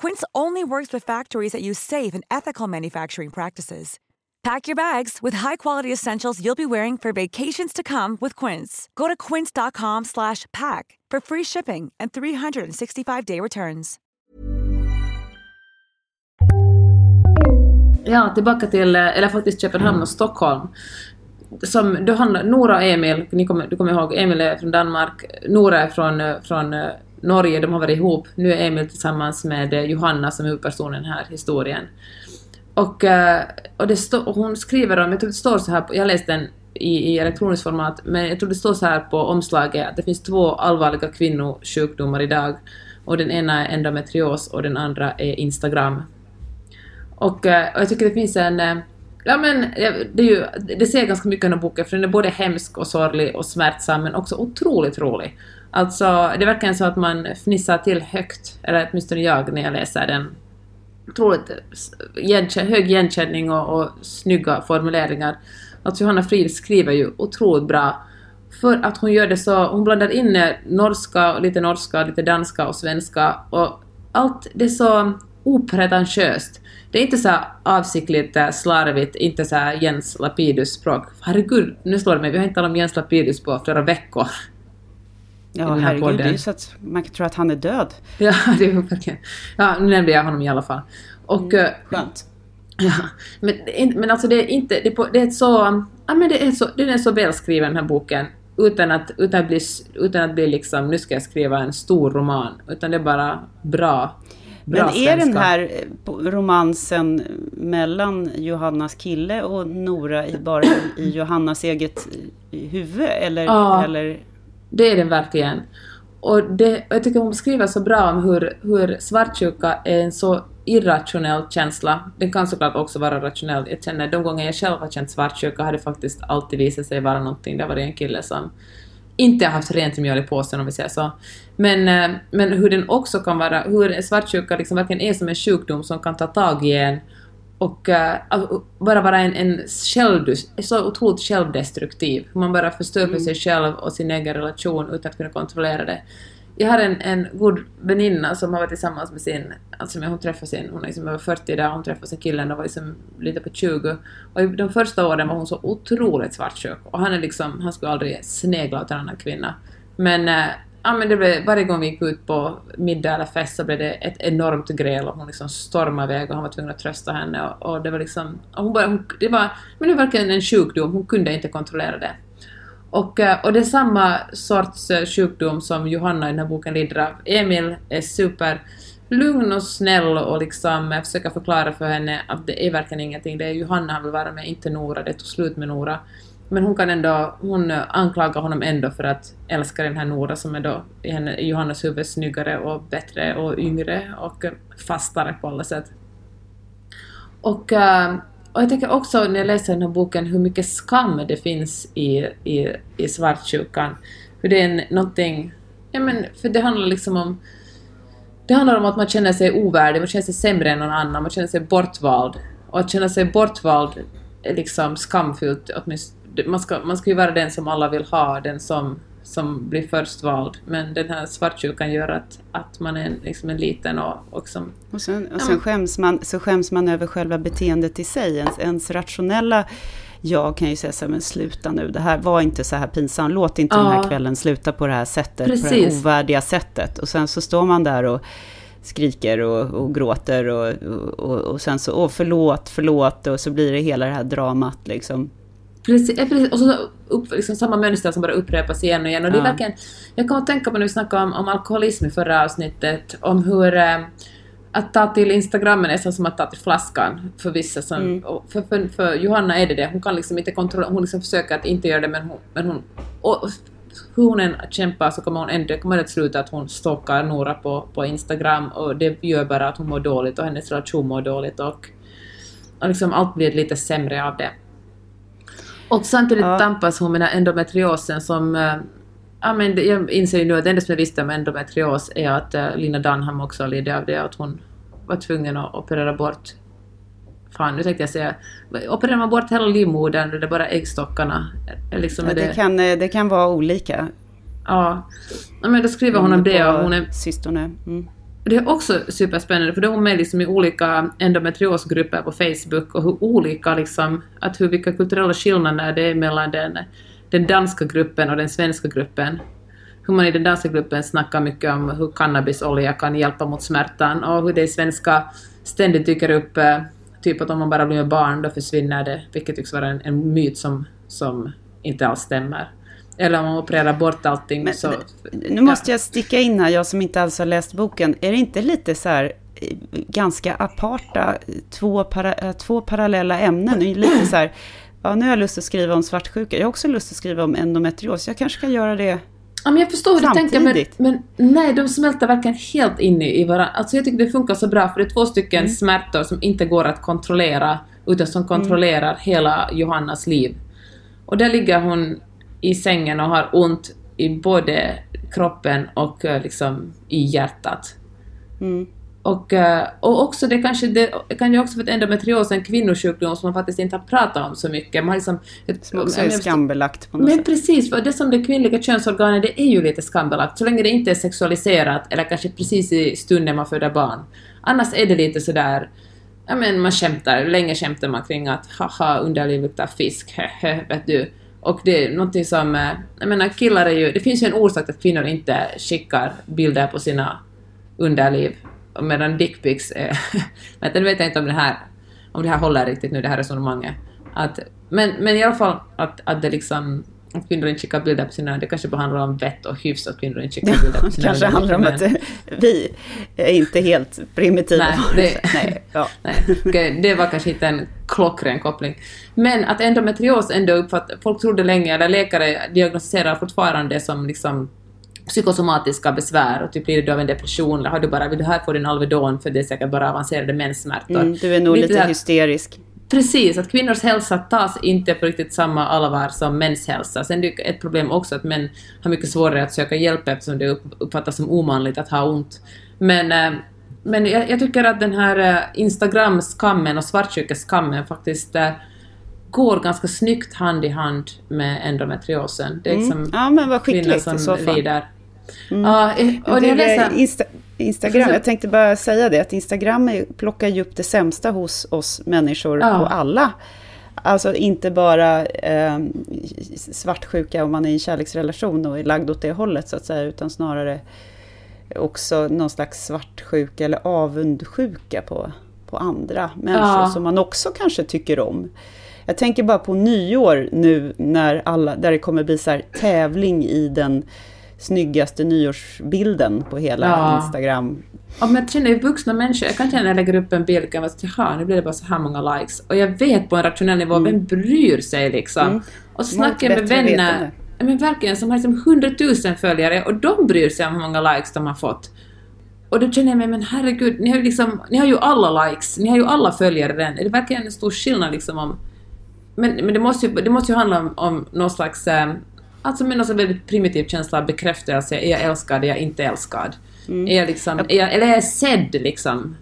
Quince only works with factories that use safe and ethical manufacturing practices. Pack your bags with high-quality essentials you'll be wearing for vacations to come with Quince. Go to quince.com/pack for free shipping and 365-day returns. Ja, tillbaka till, eh, eller faktiskt Köpenhamn och Stockholm. Som, då handlar, Nora och Emil, ni kommer, du kommer ihåg, Emil är från Danmark, Nora är från, eh, från eh, Norge, de har varit ihop. Nu är Emil tillsammans med eh, Johanna som är huvudpersonen här i historien. Och, eh, och, det stå, och hon skriver om, jag tror det står så här, jag läste den i, i elektroniskt format, men jag tror det står så här på omslaget att det finns två allvarliga kvinnosjukdomar idag. Och den ena är endometrios och den andra är Instagram. Och, eh, och jag tycker det finns en... Ja men det, är ju, det säger ganska mycket om den boken för den är både hemsk och sorglig och smärtsam men också otroligt rolig. Alltså det är verkligen så att man fnissar till högt, eller åtminstone jag när jag läser den. Otroligt hög igenkänning och, och snygga formuleringar. Alltså Johanna Frid skriver ju otroligt bra. För att hon gör det så, hon blandar in eh, norska, lite norska, lite danska och svenska och allt, det är så opretentiöst. Det är inte så avsiktligt eh, slarvigt, inte så Jens Lapidus-språk. Herregud, nu slår det mig, vi har inte talat om Jens Lapidus på flera veckor. Ja, herregud, det är så att man kan tro att han är död. [laughs] Ja, det är verkligen... Ja, nu nämnde jag honom i alla fall. Och... Mm, skönt. Ja, men, men alltså det är inte... Det är, är så... Ja, men det är så, den är så välskriven den här boken. Utan att, utan att bli, utan att bli liksom, nu ska jag skriva en stor roman. Utan det är bara bra. Men är svenska. den här romansen mellan Johannas kille och Nora i, bara i Johannas eget huvud? Eller, ja, eller? Det är den verkligen. Och det, jag tycker hon skriver så bra om hur, hur svartsjuka är en så irrationell känsla. Den kan såklart också vara rationell. Jag känner, de gånger jag själv har känt svartsjuka har det faktiskt alltid visat sig vara någonting. Det har varit en kille som inte har haft rent mjöl i påsen om vi säger så. Men, eh, men hur den också kan vara, hur svartsjuka liksom verkligen är som en sjukdom som kan ta tag i en och uh, bara vara en, en självdus, så otroligt självdestruktiv. Man bara förstör för mm. sig själv och sin egen relation utan att kunna kontrollera det. Jag har en, en god väninna som har varit tillsammans med sin, alltså hon träffade sin, hon är liksom över 40 där, hon träffade sin kille och var liksom lite på 20. Och de första åren var hon så otroligt svartsjuk och han är liksom, han skulle aldrig snegla åt en annan kvinna. Men uh, ja, men det blev, varje gång vi gick ut på middag eller fest så blev det ett enormt gräl och hon liksom stormade iväg och han var tvungen att trösta henne och, och det var liksom... Och hon bara, hon, det var, men det var verkligen en sjukdom, hon kunde inte kontrollera det. Och, eh, och det är samma sorts eh, sjukdom som Johanna i den här boken lider av. Emil är super lugn och snäll och liksom eh, försöker förklara för henne att det är verkligen ingenting, det är Johanna han vill vara med, inte Nora, det tog slut med Nora. Men hon kan ändå, hon anklagar honom ändå för att älska den här Nora som är då i, henne, Johannas huvud snyggare och bättre och yngre och fastare på alla sätt. Och, eh, och jag tänker också när jag läser den här boken hur mycket skam det finns i, i, i svartsjukan. Hur det är någonting, ja men för det handlar liksom om det handlar om att man känner sig ovärdig, man känner sig sämre än någon annan, man känner sig bortvald. Och att känna sig bortvald är liksom skamfyllt. Man ska, man ska ju vara den som alla vill ha, den som, som blir först vald. Men den här svartsjukan gör att, att man är liksom en liten och, och som... Och sen, och sen skäms man, så skäms man över själva beteendet i sig. Ens, ens rationella jag kan ju säga så här, men sluta nu, det här var inte så här pinsamt, låt inte ja. den här kvällen sluta på det här sättet, Precis. på det här ovärdiga sättet. Och sen så står man där och skriker och, och gråter och, och, och sen så, åh förlåt, förlåt, och så blir det hela det här dramat liksom. Precis, precis. och så upp, liksom samma mönster som bara upprepas igen och igen. Och det är verkligen, jag kommer att tänka på när vi snackade om, om alkoholism i förra avsnittet, om hur eh, att ta till Instagram är nästan som att ta till flaskan för vissa. Som, mm. för, för, för, Johanna är det det, hon kan liksom inte kontrollera, hon liksom försöker att inte göra det men hon... Men hon och, hur hon än kämpar så kommer hon ändå, kommer det sluta att hon stalkar Nora på, på Instagram och det gör bara att hon mår dåligt och hennes relation mår dåligt och, och liksom allt blir lite sämre av det. Och samtidigt ja. tampas hon med den endometriosen som eh, Ja, men jag inser ju nu att det enda som jag visste om endometrios är att uh, Lina Dunham också lider av det, att hon var tvungen att operera bort Fan, nu tänkte jag säga, opererar man bort hela livmodern eller bara äggstockarna? Liksom ja, det, det, kan, eh, det kan vara olika. Ja. men då skriver hon om det och hon är... Systerne. Mm. Det är också superspännande för då är hon med liksom i olika endometriosgrupper på Facebook och hur olika liksom, att hur vilka kulturella skillnader det är mellan den den danska gruppen och den svenska gruppen. Hur man i den danska gruppen snackar mycket om hur cannabisolja kan hjälpa mot smärtan och hur det i svenska ständigt dyker upp eh, typ att om man bara blir med barn då försvinner det, vilket tycks vara en, en myt som, som inte alls stämmer. Eller om man opererar bort allting Men, så... Nu måste jag sticka in här, jag som inte alls har läst boken. Är det inte lite så här eh, ganska aparta, två, para, eh, två parallella ämnen? Lite så här, ja, nu har jag lust att skriva om svartsjuka. Jag har också lust att skriva om endometrios. Jag kanske ska göra det Ja, men jag förstår hur du tänker, men, men nej, de smälter verkligen helt in i, varandra. Alltså jag tycker det funkar så bra, för det är två stycken mm. smärtor som inte går att kontrollera, utan som kontrollerar mm. hela Johannas liv. Och där ligger hon i sängen och har ont i både kroppen och eh, liksom i hjärtat. Mm. Och, eh, och också det kanske, det kan ju också för att endometrios är en kvinnosjukdom som man faktiskt inte har pratat om så mycket. Man liksom, ett, som också är skambelagt på något men sätt. Men precis, för det som det kvinnliga könsorganet det är ju lite skambelagt, så länge det inte är sexualiserat eller kanske precis i stunden man föder barn. Annars är det lite sådär, ja men man skämtar, länge skämtar man kring att haha underliv luktar fisk, hehe, [laughs] vet du. Och det är någonting som, eh, jag menar killar är ju, det finns ju en orsak att kvinnor inte skickar bilder på sina underliv medan dickpics är... [laughs] men nu vet jag inte om det här, om det här håller riktigt nu, det här resonemanget. Att, men, men i alla fall att, att det liksom att kvinnor inte skickar bilder på sina... Det kanske bara handlar om vett och hyfs att kvinnor inte skickar bilder på sina... Det kanske handlar om att vi är inte helt primitiva. Nej, det, [laughs] nej, ja. nej, det var kanske inte en klockren koppling. Men att endometrios ändå uppfattar... Folk trodde länge, eller läkare diagnostiserar fortfarande som liksom psykosomatiska besvär och typ blir du av en depression eller har du bara, vill du här få din Alvedon för det är säkert bara avancerade menssmärtor. Mm, du är nog lite, lite hysterisk. Precis, att kvinnors hälsa tas inte på riktigt samma allvar som mäns hälsa. Sen är det ett problem också att män har mycket svårare att söka hjälp eftersom det uppfattas som omanligt att ha ont. Men, eh, men jag, jag tycker att den här eh, Instagram-skammen och svartsjukeskammen faktiskt eh, går ganska snyggt hand i hand med endometriosen. Det är liksom mm. Ja men vad skickligt som lider. Mm. Ja, och det, det Insta Instagram, jag tänkte bara säga det, att Instagram plockar ju upp det sämsta hos oss människor ja. på alla. Alltså inte bara eh, svartsjuka om man är i en kärleksrelation och är lagd åt det hållet så att säga, utan snarare också någon slags svartsjuka eller avundsjuka på, på andra människor ja. som man också kanske tycker om. Jag tänker bara på nyår nu när alla, där det kommer bli så här tävling i den snyggaste nyårsbilden på hela Ja. Instagram. Ja, men jag känner ju vuxna människor, jag kan känna när jag lägger upp en bild, kan vara så jaha, nu blir det bara så här många likes. Och jag vet på en rationell nivå, vem bryr sig liksom? Mm. Och så snackar jag med vänner, ja, men verkligen, som har liksom hundratusen följare och de bryr sig om hur många likes de har fått. Och då känner jag mig, men herregud, ni har ju liksom, ni har ju alla likes, ni har ju alla följare redan. Är det verkligen en stor skillnad liksom om... Men, men det, måste ju, det måste ju handla om, om någon slags... Eh, alltså med någon slags väldigt primitiv känsla av bekräftelse. Är jag älskad? Är jag inte älskad? Är jag liksom... Är jag, eller är jag sedd liksom?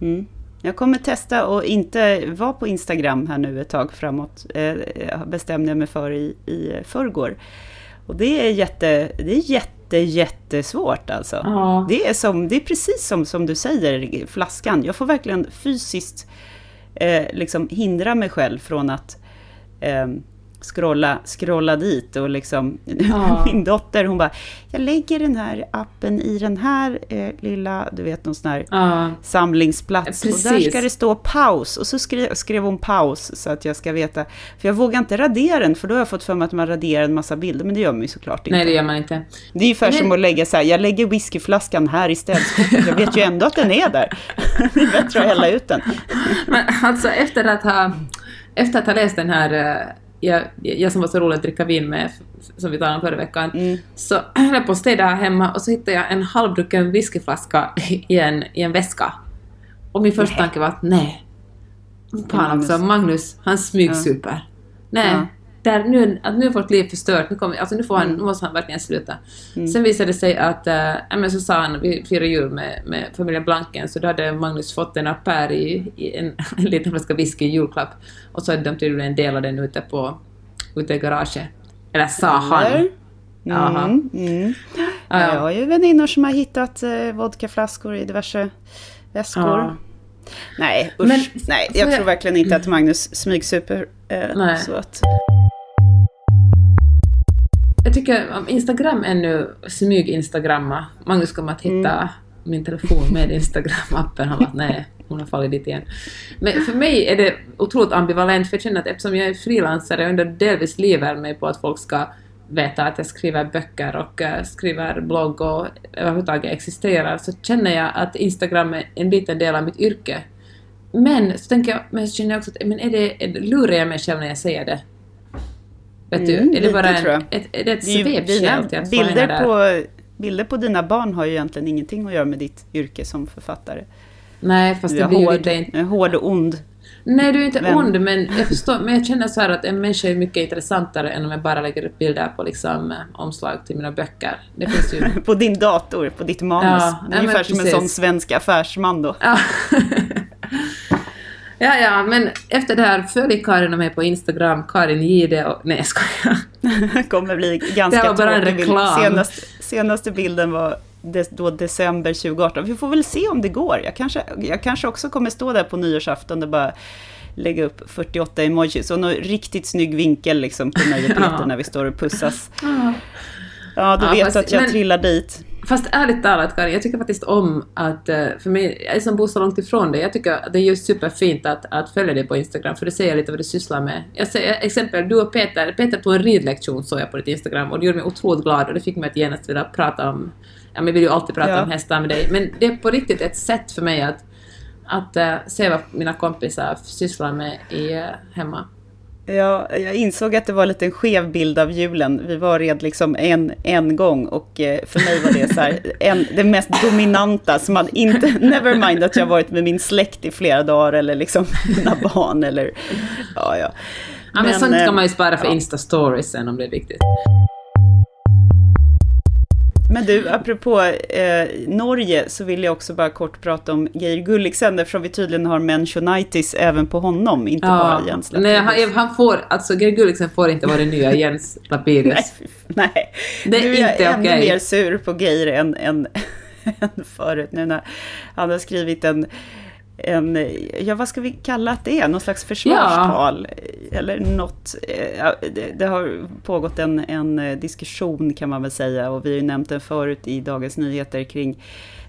Mm. Jag kommer testa och inte vara på Instagram här nu ett tag framåt. Eh, bestämde jag mig för i, i förrgår. Och det är jätte, det är jätte, jättesvårt alltså. Ja. Det, är som, det är precis som, som du säger, flaskan. Jag får verkligen fysiskt eh, liksom hindra mig själv från att eh, scrolla, scrolla dit och liksom Ja. [laughs] min dotter hon bara jag lägger den här appen i den här eh, lilla, du vet någon sån här Ja. samlingsplats. Och där Precis. ska det stå paus. Och så skrev, skrev hon paus så att jag ska veta. För jag vågar inte radera den, för då har jag fått för mig att man raderar en massa bilder. Men det gör man ju såklart inte. Nej, det gör man inte. Det är ungefär som att lägga så här, jag lägger whiskyflaskan här i städskåpet. Jag vet ju ändå att den är där. [laughs] Det är bättre att hälla ut den. Men alltså efter att ha, efter att ha läst den här eh, jag, jag som var så rolig att dricka vin med, som vi talade om förra veckan, Mm. så höll [clears throat] jag på att städa här hemma och så hittade jag en halvdrucken whiskyflaska i en, i en väska. Och min första tanke var att nej, fan också, Magnus, han smygsuper. Nej, Ja. Där, nu, att nu är vårt liv förstört, nu, kommer, alltså nu, får han, Mm. nu måste han verkligen sluta. Sen visade det sig att, äh, men så sa han, vi firar jul med, med familjen Blanken, så då hade Magnus fått en appär i, i en, [laughs] en liten flaska whisky i julklapp. Och så hade de tydligen delat den ute på ute i garaget. Eller sa han. Mm, mm. Ja, Ja, ja. jag har ju väninnor som har hittat eh, vodkaflaskor i diverse väskor. Ja. Nej, usch. Men Nej, jag jag- tror verkligen inte att Magnus smygsuper. Eh, så att, Jag tycker om Instagram är nu smyg-instagramma. Magnus kommer att hitta Mm. min telefon med Instagram-appen. Han bara nej, hon har fallit dit igen. Men för mig är det otroligt ambivalent för jag känner att eftersom jag är frilansare och ändå delvis lever mig på att folk ska veta att jag skriver böcker och eh, skriver blogg och överhuvudtaget existerar så känner jag att Instagram är en liten del av mitt yrke. Men så tänker jag, men så känner jag också att men är det, lurar jag mig själv när jag säger det? Vet du, Mm, är det lite, bara en, ett, ett ju svepskäl till att få bilder, där? på, bilder på dina barn har ju egentligen ingenting att göra med ditt yrke som författare. Nej, fast Du det är blir ju hård, lite... inte- en hård och ond. Nej, du är inte Vem? ond, men jag förstår. Men jag känner så här att en människa är mycket intressantare än om jag bara lägger upp bilder på liksom, eh, omslag till mina böcker. Det finns ju... [laughs] På din dator, på ditt manus. Ja, ungefär som en sån svensk affärsman då. Ja. [laughs] ja, ja, men efter det här följ Karin och mig på Instagram, Karin Gide och... Nej, jag skojar. [laughs] kommer bli ganska Det var bara en reklam. Senaste, senaste bilden var då december 2018. Vi får väl se om det går. Jag kanske, jag kanske också kommer stå där på nyårsafton och bara lägga upp 48 emojis och någon riktigt snygg vinkel liksom på mig och [laughs] Peter Ja. när vi står och pussas. Ja, du Ja, vet fast- att jag men- trillar dit. Fast ärligt talat Karin, jag tycker faktiskt om att, eh, för mig, jag som bor så långt ifrån dig, jag tycker att det är just superfint att, att följa dig på Instagram, för det säger lite vad du sysslar med. Jag säger exempel, du och Peter, Peter tog en ridlektion såg jag på ditt Instagram och det gjorde mig otroligt glad och det fick mig att genast vilja prata om, ja men vill ju alltid prata Ja. om hästar med dig, men det är på riktigt ett sätt för mig att, att eh, se vad mina kompisar sysslar med i, eh, hemma. Ja, jag insåg att det var en skev bild av julen. Vi var red liksom en, en gång och eh, för mig var det så här, [laughs] en, det mest dominanta som man inte, [laughs] never mind att jag varit med min släkt i flera dagar eller liksom [laughs] mina barn eller, ja ja. Ja men, sånt eh, kan man ju spara för ja. Insta-stories sen om det är viktigt. Men du, apropå eh, Norge så vill jag också bara kort prata om Geir Gulliksen eftersom vi tydligen har mentionitis även på honom, inte bara Jens nej, Lapidus. han, han får, alltså Georg Gulliksen får inte vara den nya Jens Lapidus. Nej, nej. Det är nu är jag ännu mer sur på Geir än, än, [laughs] än förut. Nu när han har skrivit en, en, ja vad ska vi kalla att det är, någon slags försvarstal. eller något, eh, det, det, har pågått en, en diskussion kan man väl säga, och vi har ju nämnt den förut i Dagens Nyheter kring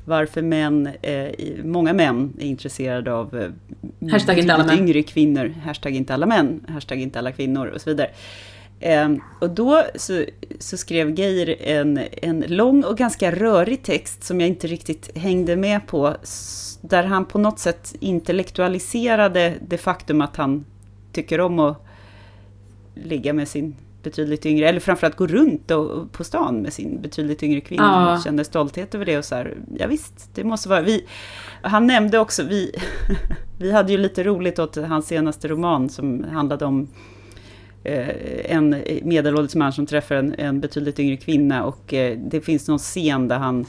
varför män, eh, många män är intresserade av eh, hashtag inte alla män. yngre kvinnor, hashtag inte alla män, hashtag inte alla kvinnor och så vidare. Eh, och då så, så, skrev Geir en, en lång och ganska rörig text som jag inte riktigt hängde med på, där han på något sätt intellektualiserade det faktum att han tycker om att ligga med sin betydligt yngre, eller framförallt gå runt och, på stan med sin betydligt yngre kvinna. Ja. Och kände stolthet över det och så här, ja visst, det måste vara vi. Han nämnde också, vi, [laughs] vi hade ju lite roligt åt hans senaste roman som handlade om eh, en medelålders man som träffar en, en betydligt yngre kvinna och eh, det finns någon scen där han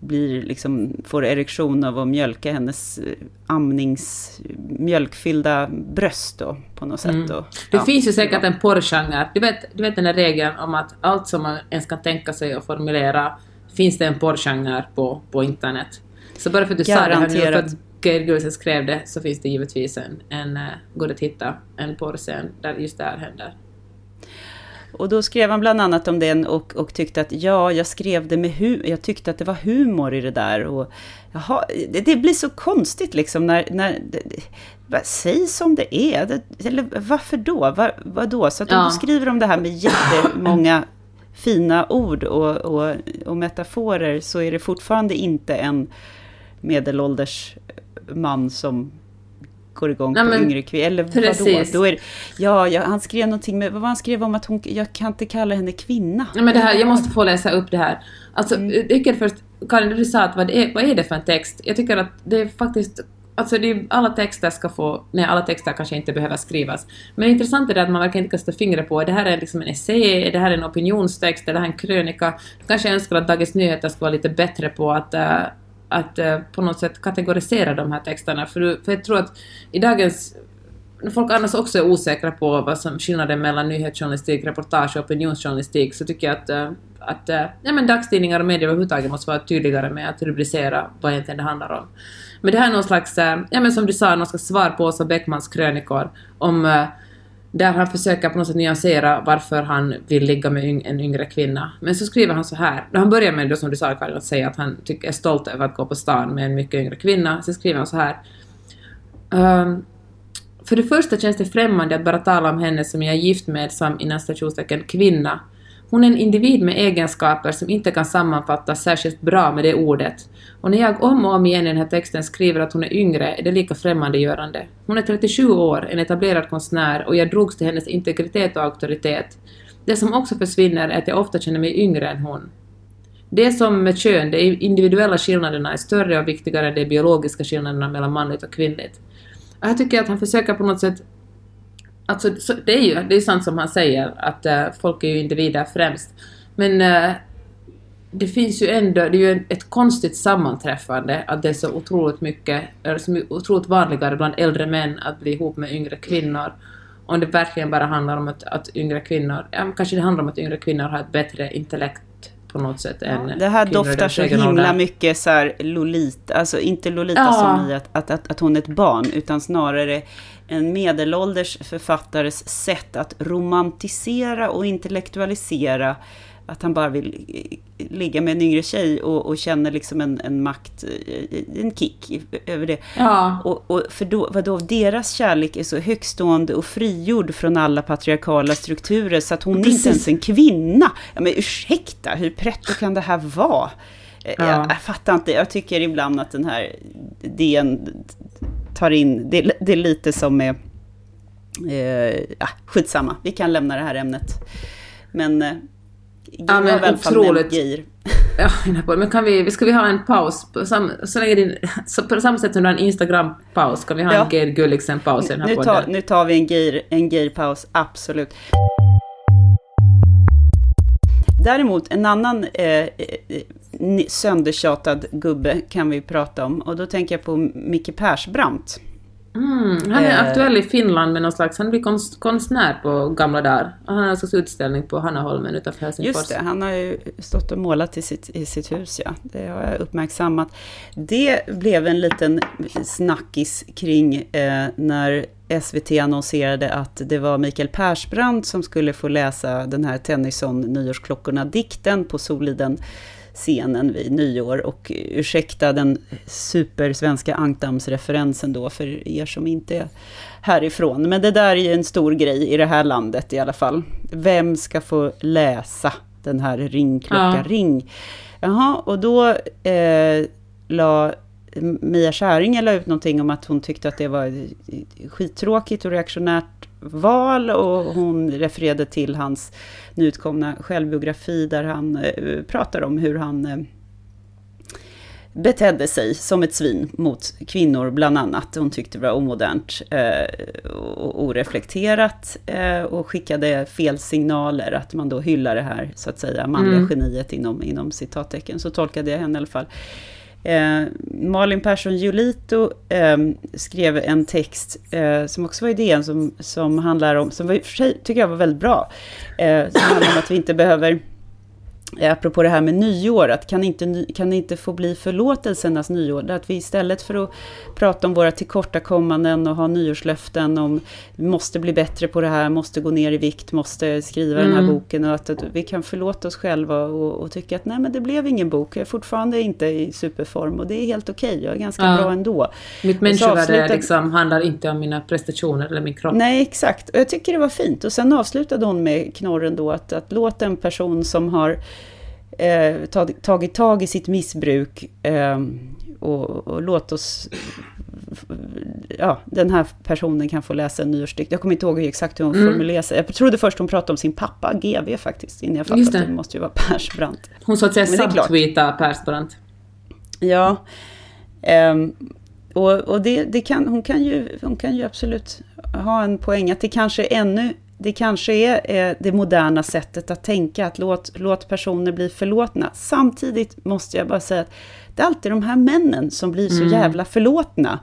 blir liksom, får erektion av att mjölka hennes eh, amnings, mjölkfyllda bröst då, på något sätt. Mm. Det ja. finns ju säkert en porrgenre. Du vet, du vet den där regeln om att allt som man ens kan tänka sig och formulera finns det en porrgenre på, på internet. Så bara för att du Garanterat. sa det här nu, för att Geir Gulsen skrev det, så finns det givetvis en, en uh, går att hitta en porrscen där just det här händer. Och då skrev han bland annat om den och, och tyckte att ja, jag skrev det med humor. Jag tyckte att det var humor i det där. Och, jaha, det, det blir så konstigt liksom när... när det, säg som det är. Det, eller varför då? Var, vadå? Så att om ja. du skriver om det här med jättemånga fina ord och, och, och metaforer så är det fortfarande inte en medelålders man som går igång ja, på yngre kvinnor. Eller precis. vadå? Då är, ja, ja, han skrev någonting med, vad han skrev om att hon, jag kan inte kalla henne kvinna. Ja, men det här, jag måste få läsa upp det här. Alltså, mm. jag först, Karin, du sa att vad är, vad är det för en text? Jag tycker att det är faktiskt Alltså det, alla texter ska få, nej alla texter kanske inte behöver skrivas. Men det intressanta är att man verkligen inte kan sätta fingret på, det här är liksom en essä, det här är en opinionstext, det här är en krönika. Du kanske önskar att Dagens Nyheter ska vara lite bättre på att, uh, att eh, på något sätt kategorisera de här texterna. För, för jag tror att i dagens när folk annars också är osäkra på vad som skillnaden mellan nyhetsjournalistik, reportage och opinionsjournalistik så tycker jag att, eh, att eh, ja, men dagstidningar och medier överhuvudtaget måste vara tydligare med att rubricera vad egentligen det handlar om. Men det här är någon slags, eh, ja men som du sa, någon slags svar på Åsa Bäckmans krönikor om eh, där han försöker på något sätt nyansera varför han vill ligga med en yngre kvinna. Men så skriver han så här, han börjar med då som du sa Karin, att säga att han tycker, är stolt över att gå på stan med en mycket yngre kvinna. Sen skriver han så här. Um, för det första känns det främmande att bara tala om henne som jag är gift med som inom stationstecken kvinna hon är en individ med egenskaper som inte kan sammanfattas särskilt bra med det ordet. Och när jag om och om igen i den här texten skriver att hon är yngre är det lika främmandegörande. Hon är 37 år, en etablerad konstnär och jag drogs till hennes integritet och auktoritet. Det som också försvinner är att jag ofta känner mig yngre än hon. Det som med kön, de individuella skillnaderna är större och viktigare än de biologiska skillnaderna mellan manligt och kvinnligt. Och här tycker jag att han försöker på något sätt Alltså, det är ju det är sant som han säger, att uh, folk är ju individer främst. Men uh, det finns ju ändå, det är ju ett konstigt sammanträffande att det är så otroligt mycket, eller så otroligt vanligare bland äldre män att bli ihop med yngre kvinnor. Om det verkligen bara handlar om att, att yngre kvinnor, ja, kanske det handlar om att yngre kvinnor har ett bättre intellekt på något sätt än ja, Det här doftar så himla mycket så här Lolita, alltså inte Lolita ja. som i att, att, att, att hon är ett barn, utan snarare en medelålders författares sätt att romantisera och intellektualisera att han bara vill ligga med en yngre tjej och, och känner liksom en, en makt, eh, en kick över det. Ja. Och, och för då, vadå, deras kärlek är så högstående och frigjord från alla patriarkala strukturer så att hon Precis. är inte ens en kvinna. Ja, men ursäkta, hur pretto kan det här vara? Eh, ja. Jag, jag, fattar inte, jag tycker ibland att den här DN tar in, det, det är lite som med, eh, ja, skitsamma, vi kan lämna det här ämnet. Men eh, Ja men otroligt. Ja, men kan vi, ska vi ha en paus? På, sam, så länge din, så på samma sätt som du har en Instagram-paus, ska vi ha ja. en Geir Gulliksen-paus i den här nu podden? Tar, nu tar vi en Geir, en Geir-paus, absolut. Däremot en annan eh, eh söndertjatad gubbe kan vi prata om. Och då tänker jag på Micke Persbrandt. Mm, han är eh, aktuell i Finland med någon slags, han blir konst, konstnär på gamla dagar. Han har slags utställning på Hannaholmen utanför Helsingfors. Just det, han har ju stått och målat i sitt, i sitt hus, ja. Det har jag uppmärksammat. Det blev en liten snackis kring eh, när SVT annonserade att det var Mikael Persbrandt som skulle få läsa den här Tennyson Nyårsklockorna-dikten på Soliden scenen vid nyår. Och ursäkta den supersvenska ankdammsreferensen då för er som inte är härifrån. Men det där är ju en stor grej i det här landet i alla fall. Vem ska få läsa den här Ring klocka ja. ring? Jaha, och då eh, la Mia Skäringer la ut någonting om att hon tyckte att det var skittråkigt och reaktionärt val och hon refererade till hans nyutkomna självbiografi där han eh, pratar om hur han eh, betedde sig som ett svin mot kvinnor bland annat. Hon tyckte det var omodernt eh, och oreflekterat eh, och skickade fel signaler att man då hyllar det här så att säga manliga mm. geniet inom, inom citattecken. Så tolkade jag henne i alla fall. Eh, Malin Persson Giolito eh, skrev en text eh, som också var idén som, som handlar om, som var, för sig tycker jag var väldigt bra, eh, som handlar om att vi inte behöver apropå det här med nyår, att kan inte, kan inte få bli förlåtelsernas nyår? Att vi istället för att prata om våra tillkortakommanden och ha nyårslöften om vi måste bli bättre på det här, måste gå ner i vikt, måste skriva mm. den här mm. boken och att, att, vi kan förlåta oss själva och, och, tycka att nej men det blev ingen bok, jag är fortfarande inte i superform och det är helt okej, okay, jag är ganska ja. bra ändå. Mitt människovärde avslutade... liksom handlar inte om mina prestationer eller min kropp. Nej, exakt. Och jag tycker det var fint. Och sen avslutade hon med knorren då att, att låta en person som har eh, tagit, tag i sitt missbruk eh, och, och, låt oss... Ja, den här personen kan få läsa en nyårsdikt. Jag kommer inte ihåg exakt hur hon mm. formulerade sig. Jag trodde först hon pratade om sin pappa, GV faktiskt, innan jag fattade att det måste ju vara Persbrandt. Hon så att säga subtweetade Persbrandt. Ja. Um, och, och det, det, kan, hon, kan ju, hon kan ju absolut ha en poäng att det kanske är ännu det kanske är det moderna sättet att tänka, att låt, låt personer bli förlåtna. Samtidigt måste jag bara säga att det är alltid de här männen som blir så mm. jävla förlåtna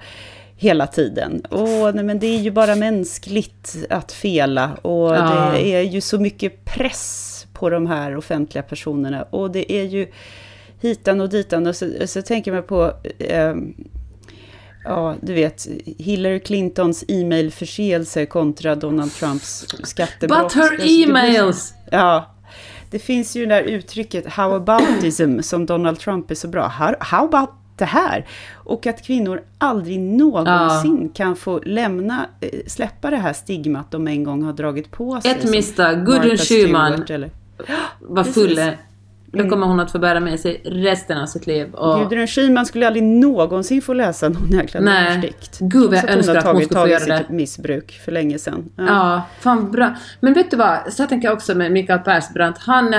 hela tiden. Och nej, men det är ju bara mänskligt att fela och ja. det är ju så mycket press på de här offentliga personerna och det är ju hitan och ditan. Och så, så tänker man på eh, ja, du vet, Hillary Clintons e-mailförseelser kontra Donald Trumps skattebrott. But her e-mails! Ja, det finns ju det där uttrycket how aboutism som Donald Trump är så bra. How, how about det här? Och att kvinnor aldrig någonsin ja. kan få lämna, eh, släppa det här stigmat de en gång har dragit på sig. Ett misstag, Gudrun Schyman var full då mm. kommer hon att få bära med sig resten av sitt liv. Och... Gudrun Schyman skulle aldrig någonsin få läsa någon jäkla nyårsdikt. Gud vad jag önskar att hon skulle få göra det. sitt missbruk för länge sedan. Ja. ja, fan bra. Men vet du vad, så tänker jag också med Mikael Persbrandt. Han,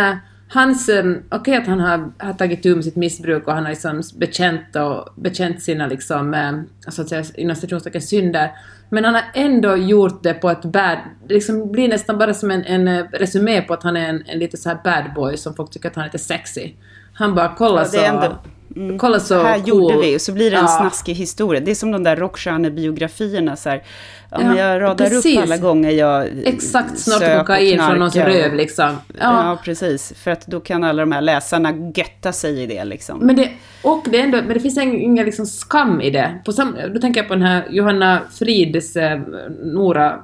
hans, ehm, okej okay, att han har, har tagit med sitt missbruk och han har liksom bekänt, och, bekänt sina liksom, eh, så att säga, inom citationstecken synder. Men han har ändå gjort det på ett bad... Det liksom blir nästan bara som en, en eh, resumé på att han är en, en lite så här bad boy som folk tycker att han är lite sexy. Han bara kolla ja, så... Ändå, mm, kolla så här cool. gjorde vi och så blir det en ja. snaskig historia. Det är som de där rockstjärnebiografierna så här. Ja, men jag radar precis. upp alla gånger jag Exakt, snart kokain från någons röv liksom. Ja. ja. precis. För att då kan alla de här läsarna götta sig i det liksom. Men det, och det, ändå, men det finns ingen liksom skam i det. På sam, då tänker jag på den här Johanna Frids eh, Nora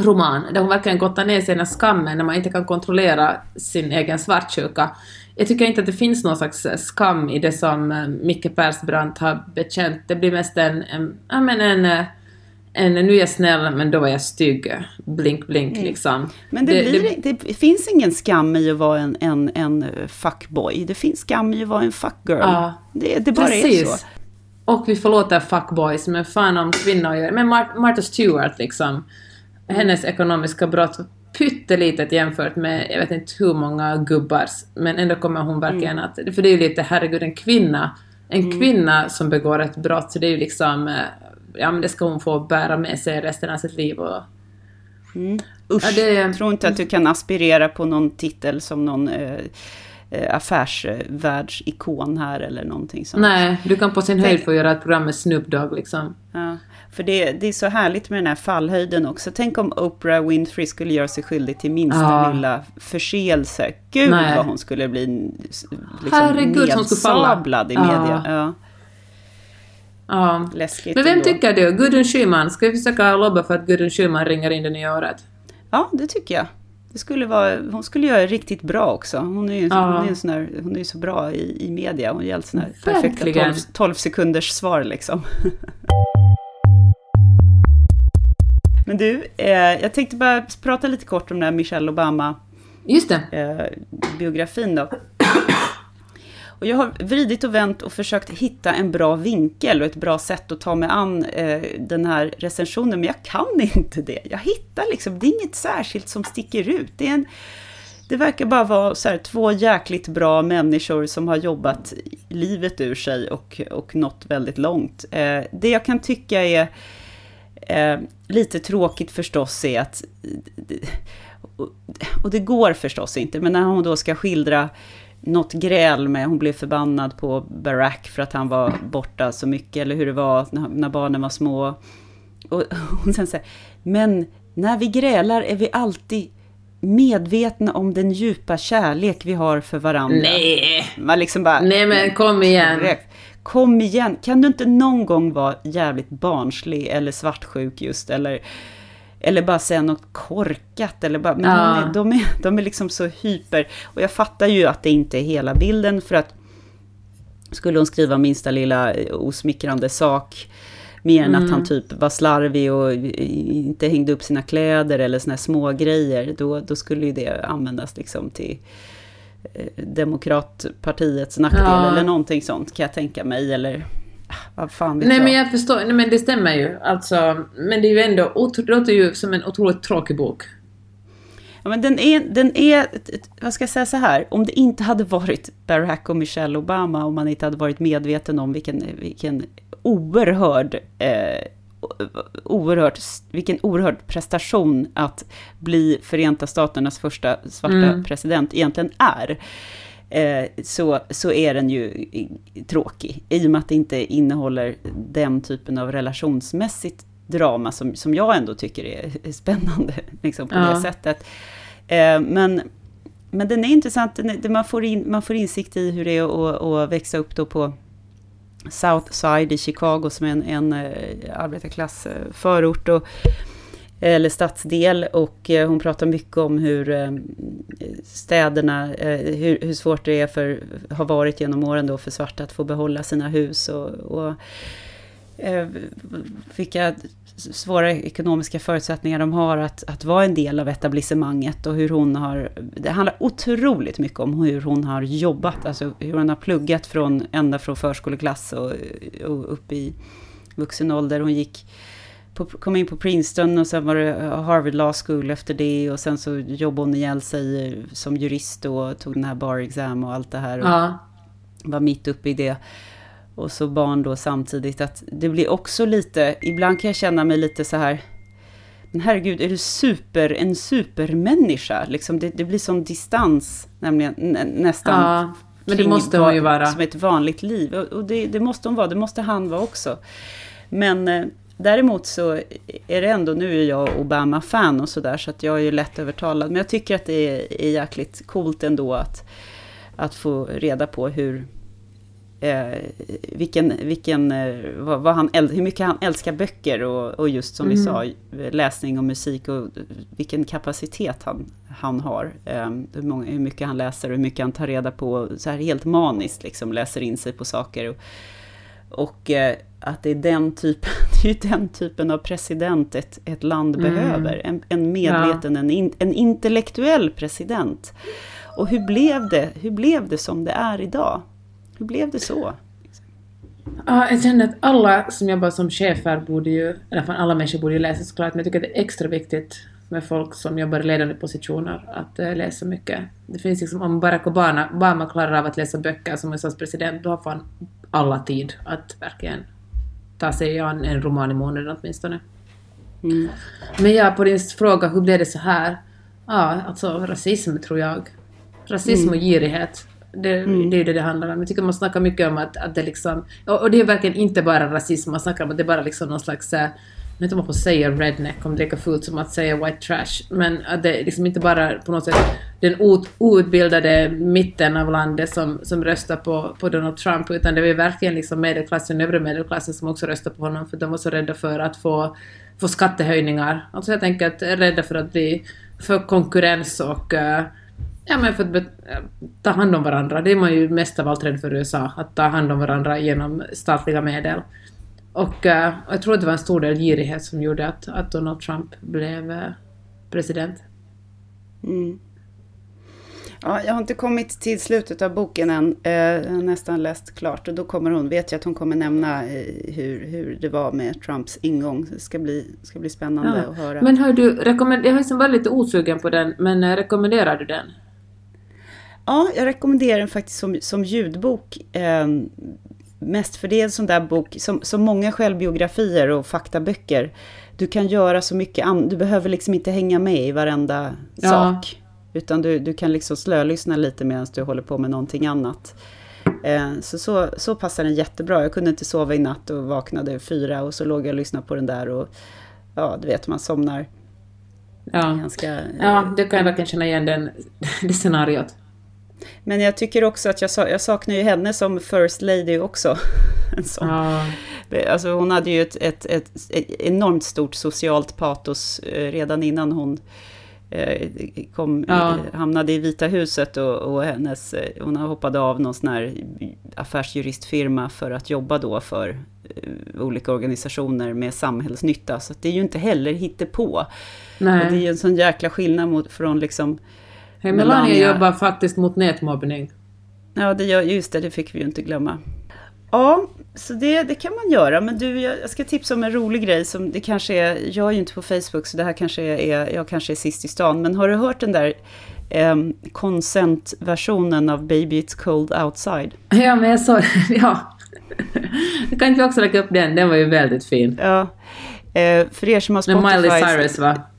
roman, där hon verkligen gottar ner sig i skammen när man inte kan kontrollera sin egen svartsjuka. Jag tycker inte att det finns någon slags skam i det som eh, Micke Persbrandt har bekänt. Det blir mest en, en, men en eh, en nu är jag snäll men då var jag stygg. Blink blink mm. liksom. Men det, det, blir, det, det, finns ingen skam i att vara en, en, en fuckboy. Det finns skam i att vara en fuckgirl. Ja, det, det bara precis. är så. Och vi förlåter fuckboys, men fan om kvinnor gör Men Mar Martha Stewart liksom. Hennes ekonomiska brott pyttelitet jämfört med, jag vet inte hur många gubbars, men ändå kommer hon verkligen mm. att, för det är ju lite, herregud, en kvinna, en mm. kvinna som begår ett brott, så det är ju liksom eh, ja men det ska hon få bära med sig resten av sitt liv. Och, mm. Usch, ja, det, jag tror inte att du kan aspirera på någon titel som någon eh, eh, affärsvärldsikon här eller någonting sånt. Nej, du kan på sin höjd få göra ett program med Snoop Dogg liksom. Ja, för det, det är så härligt med den här fallhöjden också. Tänk om Oprah Winfrey skulle göra sig skyldig till minsta ja. lilla förseelse. Gud Nej. vad hon skulle bli liksom, Herregud, hon skulle falla. i media. Ja. Ja. Läskigt Men vem ändå. tycker du? Gudrun Schyman? Ska vi försöka lobba för att Gudrun Schyman ringer in det nya året? Ja, det tycker jag. Det skulle vara, hon skulle göra det riktigt bra också. Hon är ju ja. hon är en sån här, hon är så bra i, i media. Hon ger såna här perfekta 12, 12 sekunders svar liksom. [laughs] Men du, eh, jag tänkte bara prata lite kort om den här Michelle Obama Just det. Eh, biografin då. Och jag har vridit och vänt och försökt hitta en bra vinkel och ett bra sätt att ta mig an eh, den här recensionen, men jag kan [laughs] inte det. Jag hittar liksom, det är inget särskilt som sticker ut. Det, är en, det verkar bara vara så här, två jäkligt bra människor som har jobbat livet ur sig och, och nått väldigt långt. Eh, det jag kan tycka är eh, lite tråkigt förstås är att, eh, och det går förstås inte, men när hon då ska skildra något gräl med, hon blev förbannad på Barack för att han var borta så mycket, eller hur det var när, när barnen var små. Och [laughs] hon sen säger, men när vi grälar är vi alltid medvetna om den djupa kärlek vi har för varandra. Nej! Man liksom bara... Nej men kom igen! Kom igen, kan du inte någon gång vara jävligt barnslig eller svartsjuk just, eller eller bara säga något korkat. Eller bara, men ja. är, de, är, de är liksom så hyper. Och jag fattar ju att det inte är hela bilden. För att skulle hon skriva minsta lilla eh, osmickrande sak. Mer än mm. att han typ var slarvig och inte hängde upp sina kläder eller såna här små grejer. Då, då skulle ju det användas liksom till eh, Demokratpartiets nackdel ja. eller någonting sånt kan jag tänka mig. Eller vad fan vet Nej jag. men jag förstår, nej men det stämmer ju. Alltså, men det är ju ändå, det låter ju som en otroligt tråkig bok. Ja, men den är, den är, vad ska jag säga så här, om det inte hade varit Barack och Michelle Obama, om man inte hade varit medveten om vilken, vilken oerhörd, eh, oerhört, vilken oerhörd prestation att bli Förenta Staternas första svarta mm. president egentligen är så, så är den ju tråkig. I och med att det inte innehåller den typen av relationsmässigt drama som, som jag ändå tycker är [laughs] spännande liksom på ja. det sättet. Eh, men, men den är intressant, man får, in, man får insikt i hur det är att, att växa upp då på South Side i Chicago som är en, en eh, arbetarklassförort. Och Eh, eller stadsdel och eh, hon pratar mycket om hur eh, städerna, hur, hur svårt det är för, har varit genom åren då för svarta att få behålla sina hus och, och vilka svåra ekonomiska förutsättningar de har att, att vara en del av etablissemanget och hur hon har... Det handlar otroligt mycket om hur hon har jobbat, alltså hur hon har pluggat från, ända från förskoleklass och, och upp i vuxen ålder. Hon gick på, kom in på Princeton och sen var det Harvard Law School efter det och sen så jobbade hon ihjäl sig som jurist och tog den här bar exam och allt det här. Och ja. Var mitt uppe i det. Och så barn då samtidigt att det blir också lite, ibland kan jag känna mig lite så här, men herregud, är du super, en supermänniska? Liksom det, det blir sån distans, nämligen nä, nästan. Ja, men det måste hon ju vara. Som ett vanligt liv. Och, och det, det, måste hon vara, det måste han vara också. Men eh, Däremot så är det ändå, nu är jag Obama-fan och sådär, så att jag är ju lätt övertalad. Men jag tycker att det är, är jäkligt coolt ändå att, att få reda på hur, eh, vilken, vilken, eh, vad, vad, han, hur mycket han älskar böcker och, och just som mm. vi sa, läsning och musik och vilken kapacitet han, han har. Eh, hur, många, hur mycket han läser och hur mycket han tar reda på, så här helt maniskt liksom, läser in sig på saker. Och, och eh, att det är den typen, [laughs] det är den typen av president ett, ett land mm. behöver. En, en medveten, ja. en, in, en intellektuell president. Och hur blev, det, hur blev det som det är idag? Hur blev det så? Ja, jag känner att alla som jobbar som chefer borde ju, eller alla människor borde ju läsa såklart, men jag tycker att det är extra viktigt med folk som jobbar i ledande positioner att uh, läsa mycket. Det finns liksom, om Barack Obama, Obama klarar av att läsa böcker som USAs president, då har fan alla tid att verkligen ta sig an en roman i månaden åtminstone. Mm. Men ja, på din fråga, hur blev det så här? Ja, alltså rasism tror jag. Rasism mm. och girighet. Det, mm. det är det det handlar om. Jag tycker man snackar mycket om att, att det liksom... Och, och det är verkligen inte bara rasism, man snackar om det är bara liksom någon slags... Jag vet inte om man får säga redneck om det är lika fult som att säga white trash. Men att det är liksom inte bara på något sätt den outbildade mitten av landet som, som röstar på, på Donald Trump utan det var verkligen liksom medelklassen, övre medelklassen som också röstade på honom för de var så rädda för att få, få skattehöjningar. Alltså jag tänker rädda för att bli för konkurrens och eh, Ja men för att ta hand om varandra. Det är man ju mest av allt rädd för i USA, att ta hand om varandra genom statliga medel. Och uh, jag tror att det var en stor del girighet som gjorde att, att Donald Trump blev uh, president. Mm. Ja, jag har inte kommit till slutet av boken än. Eh, jag har nästan läst klart och då kommer hon, vet jag att hon kommer nämna hur, hur det var med Trumps ingång. Det ska bli, ska bli spännande ja. att höra. Men hör du, rekommend jag har liksom varit lite osugen på den, men rekommenderar du den? Ja, jag rekommenderar den faktiskt som, som ljudbok. Eh, mest för det är en sån där bok, som, som många självbiografier och faktaböcker. Du kan göra så mycket, du behöver liksom inte hänga med i varenda ja. sak. Utan du, du kan liksom slölyssna lite medan du håller på med någonting annat. Eh, så, så, så passar den jättebra. Jag kunde inte sova i natt och vaknade fyra och så låg jag och lyssnade på den där och ja, du vet, man somnar. Ja, Ganska, ja det kan jag verkligen känna igen, den, [laughs] det scenariot. Men jag tycker också att jag, jag saknar ju henne som First Lady också. [laughs] En sån. Ja. Alltså hon hade ju ett, ett, ett, enormt stort socialt patos eh, redan innan hon Eh, kom, ja. hamnade i Vita huset och, och hennes, eh, hon hoppade av någon sån här affärsjuristfirma för att jobba då för olika organisationer med samhällsnytta. Så det är ju inte heller hittepå. Nej. Och det är ju en sån jäkla skillnad mot, från liksom... Hey, Melania, Melania jobbar faktiskt mot nätmobbning. Ja, det gör, just det, det fick vi ju inte glömma. Ja, så det, det kan man göra. Men du, jag ska tipsa om en rolig grej som det kanske är, jag är ju inte på Facebook så det här kanske är, jag kanske är sist i stan. Men har du hört den där eh, consent-versionen av Baby It's Cold Outside? [laughs] Ja, men jag såg, [laughs] ja. kan inte vi också lägga upp den? Den var ju väldigt fin. Ja. Eh, för er som har Spotify... Med Miley Cyrus va?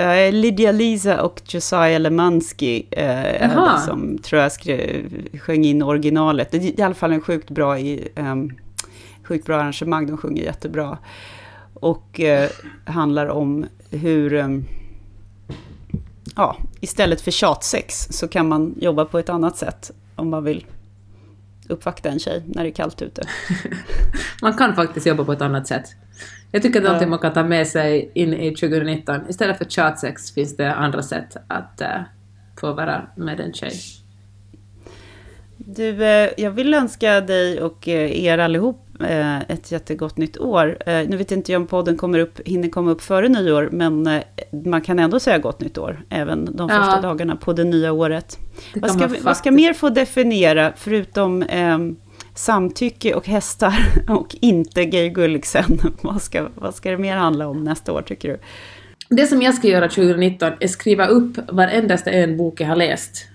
Uh, Lydia Lisa och Josiah Lemansky uh, som tror jag skrev, sjöng in originalet. Det är i alla fall en sjukt bra, i, um, sjukt bra arrangemang, de sjunger jättebra. Och uh, handlar om hur, um, ja, istället för tjatsex så kan man jobba på ett annat sätt om man vill uppvakta en tjej när det är kallt ute. [laughs] man kan faktiskt jobba på ett annat sätt. Jag tycker att det är någonting man kan ta med sig in i 2019. Istället för chatsex finns det andra sätt att uh, få vara med en tjej. Du, eh, jag vill önska dig och eh, er allihop ett jättegott nytt år. Nu vet inte jag om podden kommer upp, hinner komma upp före nyår, men man kan ändå säga gott nytt år, även de första ja. dagarna på det nya året. Vad ska, vad ska mer få definiera, förutom eh, samtycke och hästar [laughs] och inte Geir Gulliksen. [laughs] Vad ska, vad ska det mer handla om nästa år tycker du? Det som jag ska göra 2019 är skriva upp varendaste en bok jag har läst.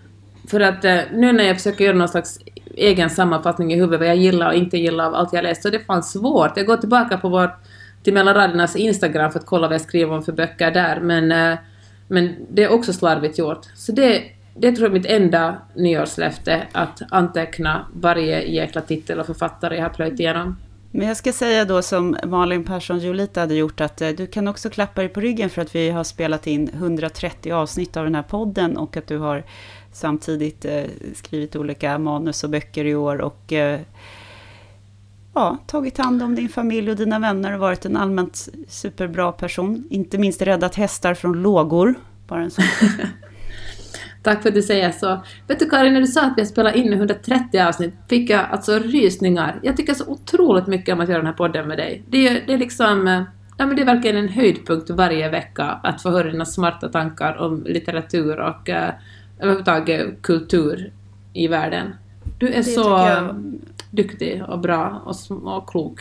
För att eh, nu när jag försöker göra någon slags egen sammanfattning i huvudet vad jag gillar och inte gillar av allt jag läst så det fanns svårt. Jag går tillbaka på vår, till mellanradernas Instagram för att kolla vad jag skriver om för böcker där men, eh, men det är också slarvigt gjort. Så det det tror jag är mitt enda nyårslöfte, att anteckna varje jäkla titel och författare jag har plöjt igenom. Men jag ska säga då som Malin Persson Julita hade gjort att eh, du kan också klappa dig på ryggen för att vi har spelat in 130 avsnitt av den här podden och att du har samtidigt eh, skrivit olika manus och böcker i år och eh, ja, tagit hand om din familj och dina vänner och varit en allmänt superbra person. Inte minst räddat hästar från lågor. Bara en sån [laughs] Tack för att du säger så. Vet du Karin, när du sa att vi har spelat in 130 avsnitt fick jag alltså rysningar. Jag tycker så otroligt mycket om att göra den här podden med dig. Det är, det är liksom... Eh, ja, men det är verkligen en höjdpunkt varje vecka att få höra dina smarta tankar om litteratur och uh, överhuvudtaget kultur i världen. Du är det så duktig och bra och, och klok.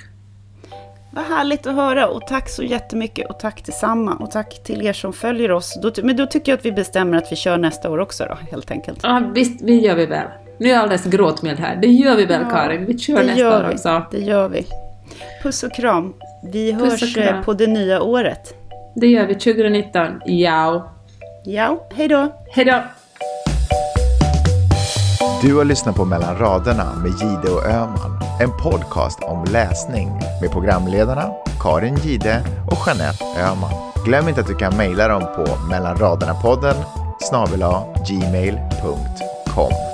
Vad härligt att höra och tack så jättemycket och tack detsamma och tack till er som följer oss. men då tycker jag att vi bestämmer att vi kör nästa år också då, helt enkelt. Ja, visst, det gör vi väl. Nu är jag alldeles gråtmild här. Det gör vi väl ja, Karin? Vi kör nästa år också. Det gör vi. Puss och kram. Vi Puss hörs eh, på det nya året. Det gör vi 2019. Ja. Ja, hej då. Hej då. Du har lyssnat på Mellan raderna med Gide och Öman. En podcast om läsning med programledarna Karin Gide och Jeanette Öman. Glöm inte att du kan mejla dem på mellanraderna-podden snabel gmail.com.